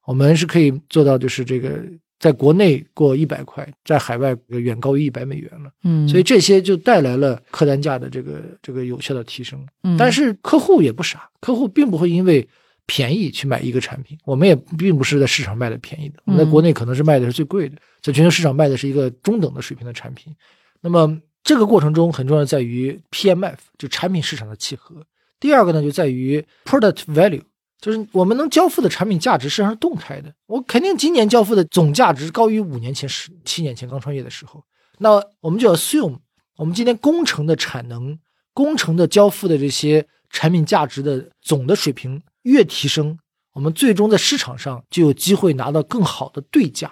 我们是可以做到，就是这个在国内过一百块，在海外远高于一百美元了。嗯，所以这些就带来了客单价的这个这个有效的提升。嗯但是客户也不傻，客户并不会因为便宜去买一个产品，我们也并不是在市场卖的便宜的，我们在国内可能是卖的是最贵的，在全球市场卖的是一个中等的水平的产品。那么这个过程中很重要在于 PMF，就产品市场的契合。第二个呢，就在于 product value，就是我们能交付的产品价值实际上是动态的。我肯定今年交付的总价值高于五年前、十七年前刚创业的时候。那我们就 assume 我们今天工程的产能、工程的交付的这些产品价值的总的水平越提升，我们最终在市场上就有机会拿到更好的对价。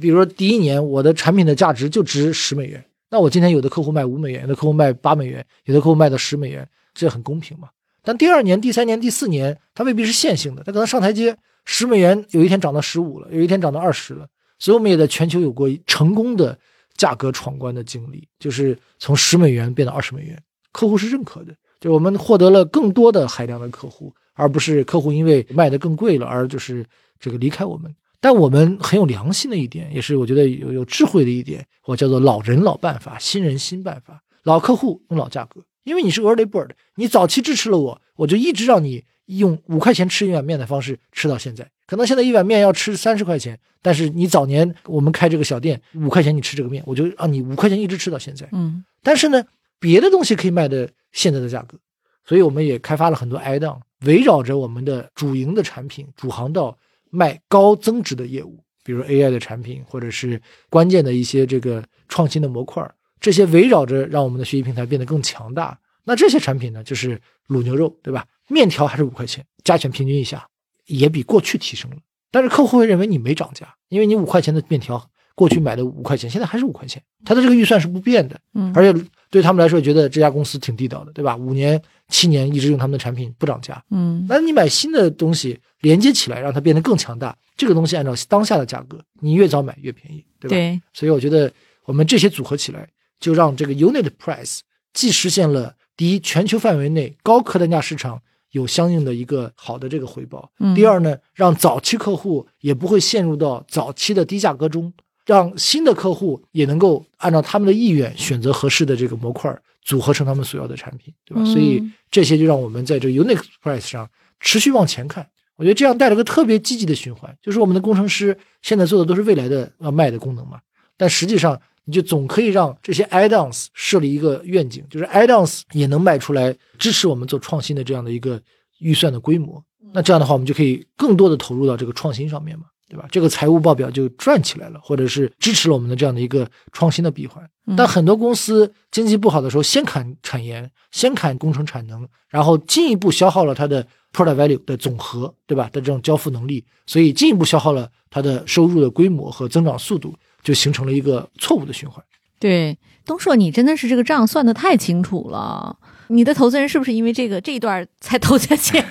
比如说第一年我的产品的价值就值十美元，那我今天有的客户卖五美元，有的客户卖八美元，有的客户卖到十美元，这很公平嘛？但第二年、第三年、第四年，它未必是线性的，它可能上台阶，十美元有一天涨到十五了，有一天涨到二十了。所以我们也在全球有过成功的价格闯关的经历，就是从十美元变到二十美元，客户是认可的，就我们获得了更多的海量的客户，而不是客户因为卖的更贵了而就是这个离开我们。但我们很有良心的一点，也是我觉得有有智慧的一点，我叫做老人老办法，新人新办法。老客户用老价格，因为你是 early bird，你早期支持了我，我就一直让你用五块钱吃一碗面的方式吃到现在。可能现在一碗面要吃三十块钱，但是你早年我们开这个小店，五块钱你吃这个面，我就让你五块钱一直吃到现在。嗯但是呢，别的东西可以卖的现在的价格，所以我们也开发了很多 add-on，围绕着我们的主营的产品、主航道卖高增值的业务，比如 AI 的产品，或者是关键的一些这个创新的模块儿，这些围绕着让我们的学习平台变得更强大。那这些产品呢，就是卤牛肉，对吧？面条还是五块钱，加权平均一下，也比过去提升了。但是客户会认为你没涨价，因为你五块钱的面条过去买的五块钱，现在还是五块钱，他的这个预算是不变的，嗯，而且对他们来说觉得这家公司挺地道的，对吧？五年、七年一直用他们的产品不涨价，嗯那你买新的东西连接起来，让它变得更强大，这个东西按照当下的价格，你越早买越便宜，对吧？对，所以我觉得我们这些组合起来，就让这个 unit price 既实现了第一，全球范围内高客单价市场有相应的一个好的这个回报；嗯第二呢，让早期客户也不会陷入到早期的低价格中，让新的客户也能够按照他们的意愿选择合适的这个模块，组合成他们所要的产品，对吧？嗯所以这些就让我们在这个 unit price 上持续往前看。我觉得这样带了个特别积极的循环，就是我们的工程师现在做的都是未来的要卖的功能嘛，但实际上你就总可以让这些 add-ons 设立一个愿景，就是 add-ons 也能卖出来支持我们做创新的这样的一个预算的规模。那这样的话，我们就可以更多的投入到这个创新上面嘛，对吧？这个财务报表就转起来了，或者是支持了我们的这样的一个创新的闭环。嗯但很多公司经济不好的时候，先砍产研，先砍工程产能，然后进一步消耗了它的 product value 的总和，对吧？的这种交付能力，所以进一步消耗了它的收入的规模和增长速度，就形成了一个错误的循环。对，东硕，你真的是这个账算的太清楚了。你的投资人是不是因为这个这一段才投的钱？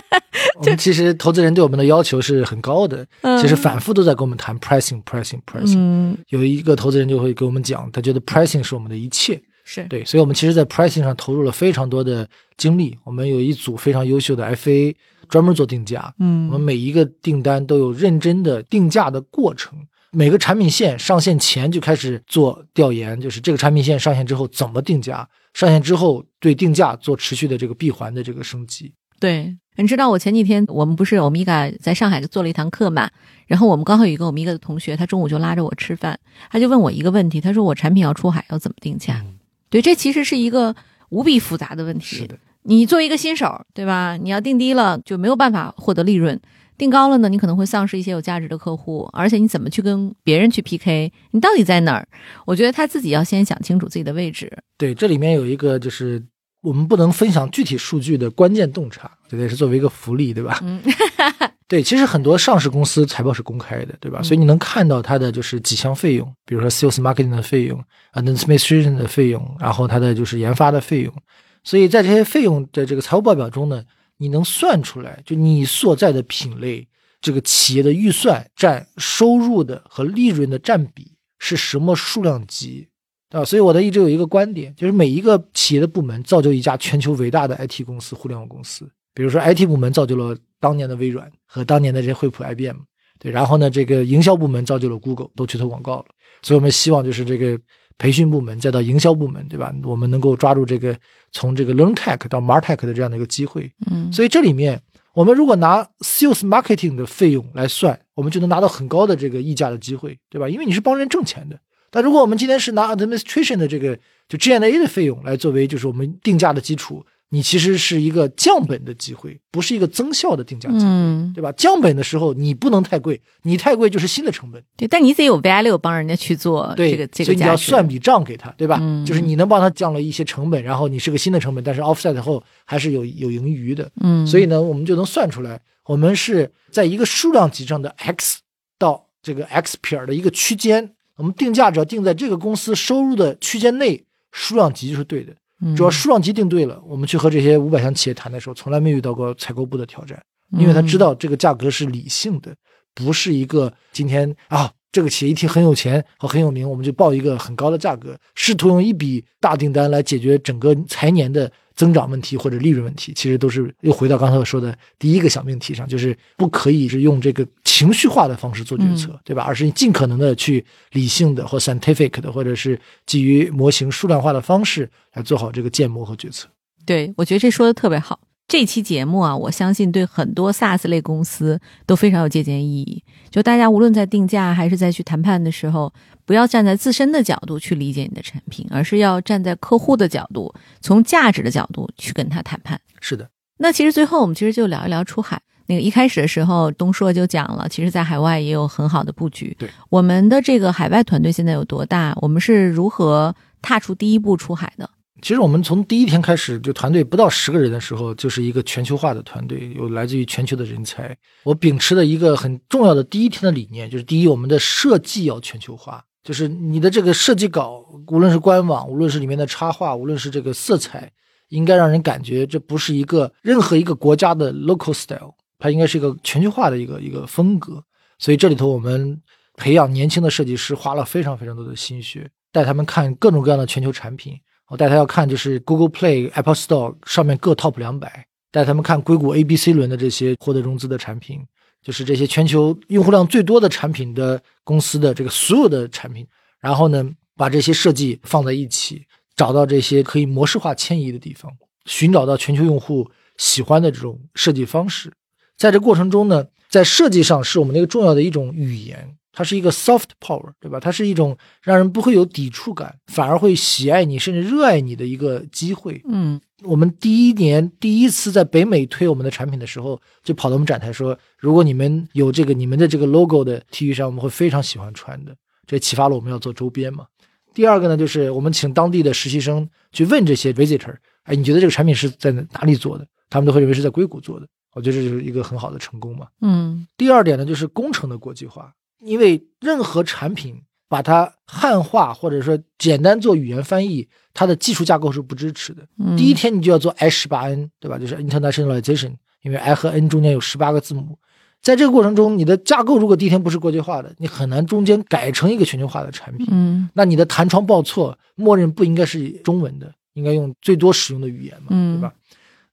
我们其实投资人对我们的要求是很高的，嗯其实反复都在跟我们谈 pricing pricing pricing。嗯，有一个投资人就会给我们讲，他觉得 pricing 是我们的一切。是，对，所以我们其实，在 pricing 上投入了非常多的精力。我们有一组非常优秀的 FA，专门做定价。嗯我们每一个订单都有认真的定价的过程，每个产品线上线前就开始做调研，就是这个产品线上线之后怎么定价，上线之后对定价做持续的这个闭环的这个升级。对，你知道我前几天我们不是欧米伽在上海做了一堂课嘛，然后我们刚好有一个欧米伽的同学，他中午就拉着我吃饭，他就问我一个问题，他说我产品要出海要怎么定价？嗯对，这其实是一个无比复杂的问题。是的，你作为一个新手，对吧？你要定低了就没有办法获得利润，定高了呢，你可能会丧失一些有价值的客户，而且你怎么去跟别人去 PK？你到底在哪儿？我觉得他自己要先想清楚自己的位置。对，这里面有一个就是我们不能分享具体数据的关键洞察，这个也是作为一个福利，对吧？嗯 对，其实很多上市公司财报是公开的，对吧？嗯所以你能看到它的就是几项费用，比如说 sales marketing 的费用，administration 的费用，然后它的就是研发的费用。所以在这些费用的这个财务报表中呢，你能算出来，就你所在的品类，这个企业的预算占收入的和利润的占比是什么数量级，对吧？所以我的一直有一个观点，就是每一个企业的部门造就一家全球伟大的 IT 公司、互联网公司。比如说 IT 部门造就了当年的微软和当年的这些惠普、IBM，对，然后呢，这个营销部门造就了 Google，都去投广告了。所以我们希望就是这个培训部门再到营销部门，对吧？我们能够抓住这个从这个 Learn Tech 到 Martech 的这样的一个机会。嗯，所以这里面，我们如果拿 Sales Marketing 的费用来算，我们就能拿到很高的这个溢价的机会，对吧？因为你是帮人挣钱的。但如果我们今天是拿 Administration 的这个就 G N A 的费用来作为就是我们定价的基础，你其实是一个降本的机会，不是一个增效的定价机会。嗯，对吧？降本的时候你不能太贵，你太贵就是新的成本。对，但你得有 value 帮人家去做对，这个这所以你。要算笔账给他，对吧？嗯就是你能帮他降了一些成本，然后你是个新的成本，但是 offset 后还是有有盈余的。嗯，所以呢，我们就能算出来，我们是在一个数量级上的 x 到这个 x 撇的一个区间，我们定价只要定在这个公司收入的区间内，数量级就是对的。主要数量级定对了，我们去和这些五百强企业谈的时候，从来没遇到过采购部的挑战，因为他知道这个价格是理性的，不是一个今天啊这个企业一听很有钱和很有名，我们就报一个很高的价格，试图用一笔大订单来解决整个财年的增长问题或者利润问题，其实都是又回到刚才我说的第一个小命题上，就是不可以是用这个情绪化的方式做决策，对吧？而是尽可能的去理性的或 scientific 的，或者是基于模型数量化的方式来做好这个建模和决策。对，我觉得这说的特别好。这期节目啊，我相信对很多 SaaS 类公司都非常有借鉴意义。就大家无论在定价还是在去谈判的时候，不要站在自身的角度去理解你的产品，而是要站在客户的角度，从价值的角度去跟他谈判。是的，那其实最后我们其实就聊一聊出海。那个一开始的时候，东硕就讲了，其实在海外也有很好的布局。对，我们的这个海外团队现在有多大？我们是如何踏出第一步出海的？其实我们从第一天开始，就团队不到十个人的时候，就是一个全球化的团队，有来自于全球的人才。我秉持的一个很重要的第一天的理念，就是第一，我们的设计要全球化，就是你的这个设计稿，无论是官网，无论是里面的插画，无论是这个色彩，应该让人感觉这不是一个任何一个国家的 local style，它应该是一个全球化的一个一个风格。所以这里头我们培养年轻的设计师，花了非常非常多的心血，带他们看各种各样的全球产品。我带他要看，就是 Google Play、Apple Store 上面各 Top 两百，带他们看硅谷 A、B、C 轮的这些获得融资的产品，就是这些全球用户量最多的产品的公司的这个所有的产品，然后呢，把这些设计放在一起，找到这些可以模式化迁移的地方，寻找到全球用户喜欢的这种设计方式，在这过程中呢，在设计上是我们那个重要的一种语言。它是一个 soft power，对吧？它是一种让人不会有抵触感，反而会喜爱你，甚至热爱你的一个机会。嗯，我们第一年第一次在北美推我们的产品的时候，就跑到我们展台说，如果你们有这个你们的这个 logo 的 T 恤衫，我们会非常喜欢穿的。这启发了我们要做周边嘛。第二个呢，就是我们请当地的实习生去问这些 visitor，哎，你觉得这个产品是在哪里做的？他们都会认为是在硅谷做的。我觉得这就是一个很好的成功嘛。嗯，第二点呢，就是工程的国际化。因为任何产品把它汉化或者说简单做语言翻译，它的技术架构是不支持的。第一天你就要做 I 十八 N，对吧？就是 internationalization，因为 I 和 N 中间有十八个字母，在这个过程中，你的架构如果第一天不是国际化的，你很难中间改成一个全球化的产品。嗯，那你的弹窗报错，默认不应该是中文的，应该用最多使用的语言嘛，对吧？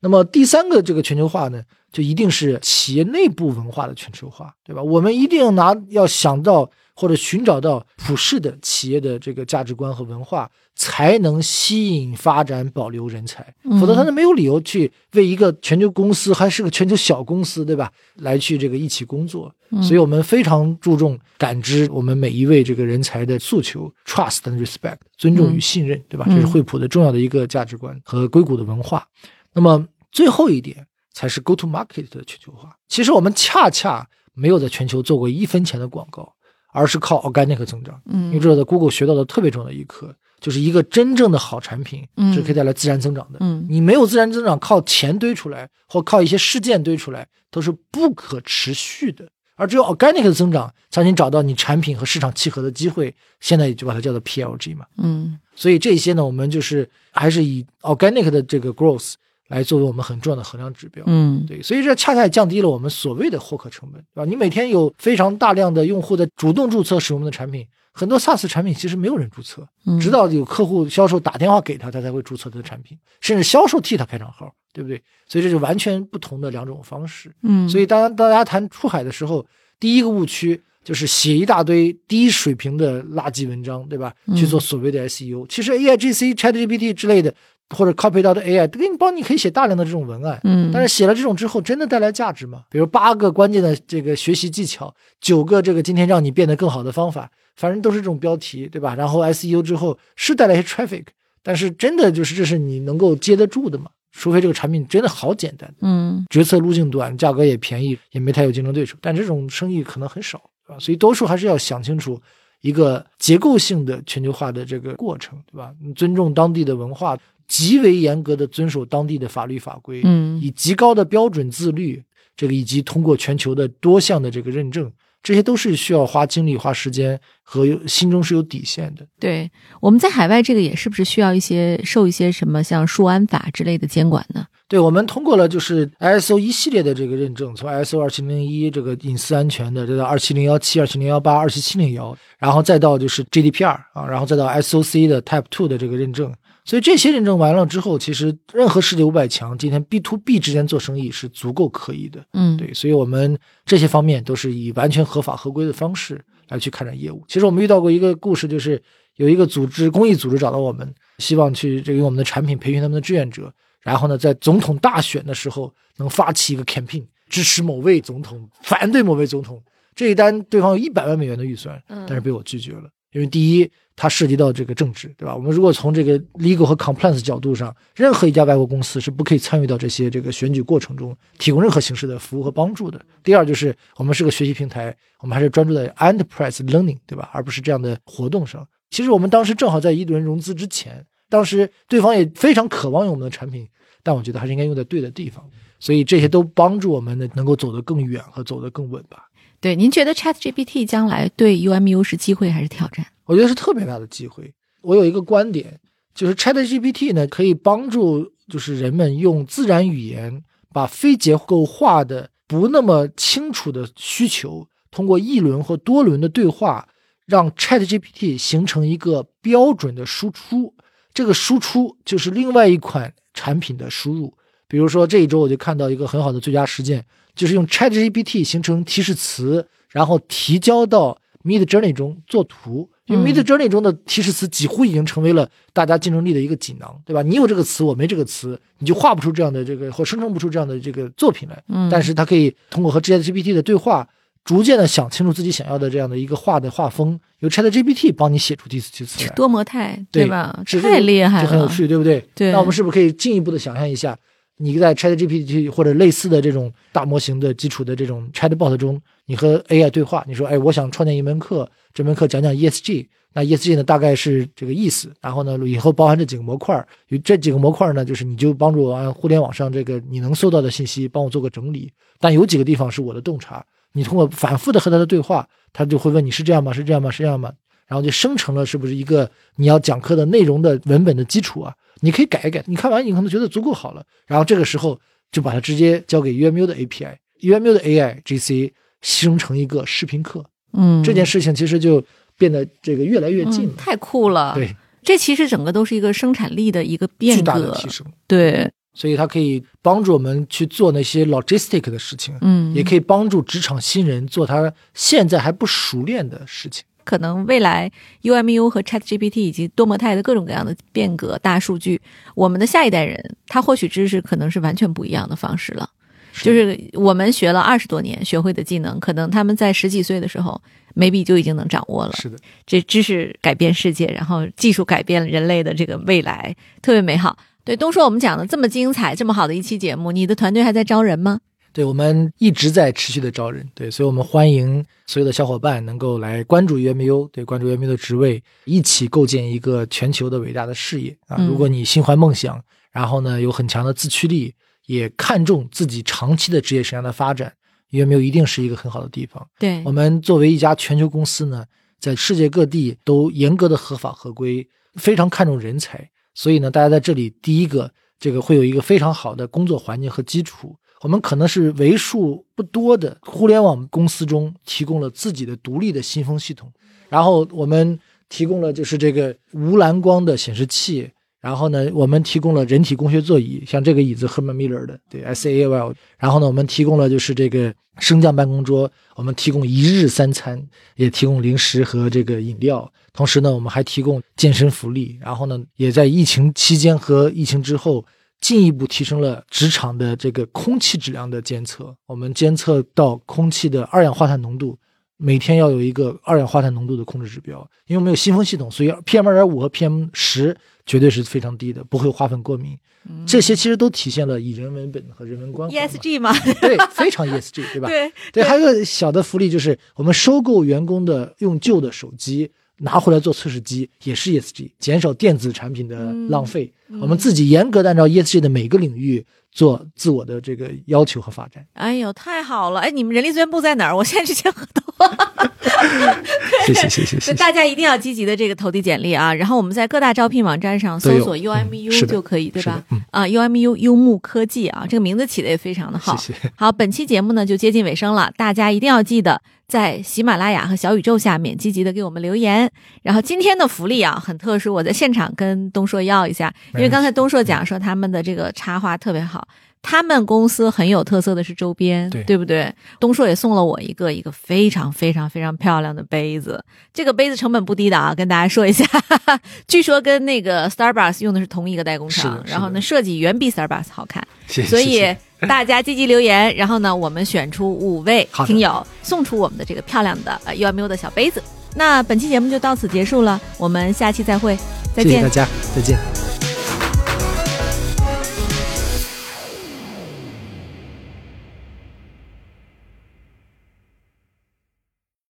那么第三个这个全球化呢？就一定是企业内部文化的全球化，对吧？我们一定要拿要想到或者寻找到普世的企业的这个价值观和文化，才能吸引、发展、保留人才。否则，他是没有理由去为一个全球公司，还是个全球小公司，对吧？来去这个一起工作。所以我们非常注重感知我们每一位这个人才的诉求，trust and respect，尊重与信任，对吧？这是惠普的重要的一个价值观和硅谷的文化。那么最后一点。才是 go to market 的全球化。其实我们恰恰没有在全球做过一分钱的广告，而是靠 organic 增长。嗯，因为这在 Google 学到的特别重要的一课，就是一个真正的好产品是可以带来自然增长的。嗯，你没有自然增长，靠钱堆出来或靠一些事件堆出来，都是不可持续的。而只有 organic 的增长，才能找到你产品和市场契合的机会。现在也就把它叫做 PLG 嘛。嗯，所以这些呢，我们就是还是以 organic 的这个 growth。来作为我们很重要的衡量指标，嗯，对，所以这恰恰降低了我们所谓的获客成本，对吧？你每天有非常大量的用户的主动注册使用我们的产品，很多 SaaS 产品其实没有人注册，直到有客户销售打电话给他，他才会注册他的产品，甚至销售替他开账号，对不对？所以这是完全不同的两种方式，嗯，所以当大家谈出海的时候，第一个误区就是写一大堆低水平的垃圾文章，对吧？去做所谓的 SEO，其实 AIGC、ChatGPT 之类的。或者 copy 到的 AI 给你帮你可以写大量的这种文案，嗯，但是写了这种之后，真的带来价值吗？比如八个关键的这个学习技巧，九个这个今天让你变得更好的方法，反正都是这种标题，对吧？然后 SEO 之后是带来一些 traffic，但是真的就是这是你能够接得住的吗？除非这个产品真的好简单，嗯，决策路径短，价格也便宜，也没太有竞争对手，但这种生意可能很少，对吧？所以多数还是要想清楚一个结构性的全球化的这个过程，对吧？尊重当地的文化。极为严格的遵守当地的法律法规，嗯，以极高的标准自律，这个以及通过全球的多项的这个认证，这些都是需要花精力、花时间和心中是有底线的。对，我们在海外这个也是不是需要一些受一些什么像数安法之类的监管呢？对，我们通过了就是 ISO 一系列的这个认证，从 ISO 二七零一这个隐私安全的，再到二七零幺七、二七零幺八、二七七零幺，然后再到就是 GDPR 啊，然后再到 SOC 的 Type Two 的这个认证。所以这些认证完了之后，其实任何世界五百强今天 B to B 之间做生意是足够可以的。嗯，对，所以我们这些方面都是以完全合法合规的方式来去开展业务。其实我们遇到过一个故事，就是有一个组织公益组织找到我们，希望去这个用我们的产品培训他们的志愿者，然后呢，在总统大选的时候能发起一个 campaign 支持某位总统，反对某位总统。这一单对方有一百万美元的预算，但是被我拒绝了，因为第一。它涉及到这个政治，对吧？我们如果从这个 legal 和 compliance 角度上，任何一家外国公司是不可以参与到这些这个选举过程中提供任何形式的服务和帮助的。第二，就是我们是个学习平台，我们还是专注在 enterprise learning，对吧？而不是这样的活动上。其实我们当时正好在一轮融资之前，当时对方也非常渴望用我们的产品，但我觉得还是应该用在对的地方。所以这些都帮助我们呢，能够走得更远和走得更稳吧。对，您觉得 Chat GPT 将来对 UMU 是机会还是挑战？我觉得是特别大的机会。我有一个观点，就是 Chat GPT 呢，可以帮助就是人们用自然语言把非结构化的、不那么清楚的需求，通过一轮或多轮的对话，让 Chat GPT 形成一个标准的输出。这个输出就是另外一款产品的输入。比如说这一周我就看到一个很好的最佳实践，就是用 Chat GPT 形成提示词，然后提交到 Mid Journey 中做图。因为 Mid Journey 中的提示词几乎已经成为了大家竞争力的一个锦囊，对吧？你有这个词，我没这个词，你就画不出这样的这个或生成不出这样的这个作品来。嗯，但是它可以通过和 Chat GPT 的对话，逐渐的想清楚自己想要的这样的一个画的画风，由 Chat GPT 帮你写出提示词来。多模态，对吧？是太厉害了，就很有趣，对不对？对。那我们是不是可以进一步的想象一下？你在 Chat GPT 或者类似的这种大模型的基础的这种 Chatbot 中，你和 AI 对话，你说，哎，我想创建一门课，这门课讲讲 ESG，那 ESG 呢大概是这个意思，然后呢以后包含这几个模块，有这几个模块呢，就是你就帮助我按互联网上这个你能搜到的信息帮我做个整理，但有几个地方是我的洞察，你通过反复的和他的对话，他就会问你是这样吗？是这样吗？是这样吗？然后就生成了是不是一个你要讲课的内容的文本的基础啊？你可以改一改，你看完你可能觉得足够好了，然后这个时候就把它直接交给 UMU 的 API，UMU 的 AI GC 生成一个视频课，嗯，这件事情其实就变得这个越来越近了，太酷了。对，这其实整个都是一个生产力的一个变革，巨大的提升。对，所以它可以帮助我们去做那些 logistic 的事情，嗯，也可以帮助职场新人做他现在还不熟练的事情。可能未来 UMU 和 ChatGPT 以及多模态的各种各样的变革、大数据，我们的下一代人他获取知识可能是完全不一样的方式了。就是我们学了二十多年学会的技能，可能他们在十几岁的时候，maybe 就已经能掌握了。是的，这知识改变世界，然后技术改变了人类的这个未来，特别美好。对，东说我们讲的这么精彩、这么好的一期节目，你的团队还在招人吗？对，我们一直在持续的招人，对，所以我们欢迎所有的小伙伴能够来关注 UMU，对，关注 UMU 的职位，一起构建一个全球的伟大的事业啊！如果你心怀梦想，然后呢有很强的自驱力，也看重自己长期的职业生涯的发展，UMU 一定是一个很好的地方。对我们作为一家全球公司呢，在世界各地都严格的合法合规，非常看重人才，所以呢，大家在这里第一个这个会有一个非常好的工作环境和基础。我们可能是为数不多的互联网公司中提供了自己的独立的新风系统，然后我们提供了就是这个无蓝光的显示器，然后呢，我们提供了人体工学座椅，像这个椅子 Herman Miller 的，对 S A L，然后呢，我们提供了就是这个升降办公桌，我们提供一日三餐，也提供零食和这个饮料，同时呢，我们还提供健身福利，然后呢，也在疫情期间和疫情之后。进一步提升了职场的这个空气质量的监测，我们监测到空气的二氧化碳浓度，每天要有一个二氧化碳浓度的控制指标。因为我们有新风系统，所以 PM 二点五和 PM 十绝对是非常低的，不会有花粉过敏。这些其实都体现了以人为本和人文关怀。ESG 嘛，对，非常 ESG，对吧？对对，还有个小的福利就是，我们收购员工的用旧的手机。拿回来做测试机也是 ESG，减少电子产品的浪费。我们自己严格的按照 ESG 的每个领域做自我的这个要求和发展。哎呦，太好了！哎，你们人力资源部在哪儿？我现在去签合同。谢谢谢谢谢谢。大家一定要积极的这个投递简历啊！然后我们在各大招聘网站上搜索 UMU 就可以，对吧？啊，UMU 优木科技啊，这个名字起的也非常的好。谢谢。好，本期节目呢就接近尾声了，大家一定要记得。在喜马拉雅和小宇宙下面积极的给我们留言，然后今天的福利啊很特殊，我在现场跟东硕要一下，因为刚才东硕讲说他们的这个插画特别好，他们公司很有特色的是周边，对对不对？东硕也送了我一个一个非常非常非常漂亮的杯子，这个杯子成本不低的啊，跟大家说一下，据说跟那个 Starbucks 用的是同一个代工厂，然后呢设计远比 Starbucks 好看，谢谢，所以。大家积极留言，然后呢，我们选出五位听友，送出我们的这个漂亮的呃 UMU 的小杯子。那本期节目就到此结束了，我们下期再会，再见，大家再见。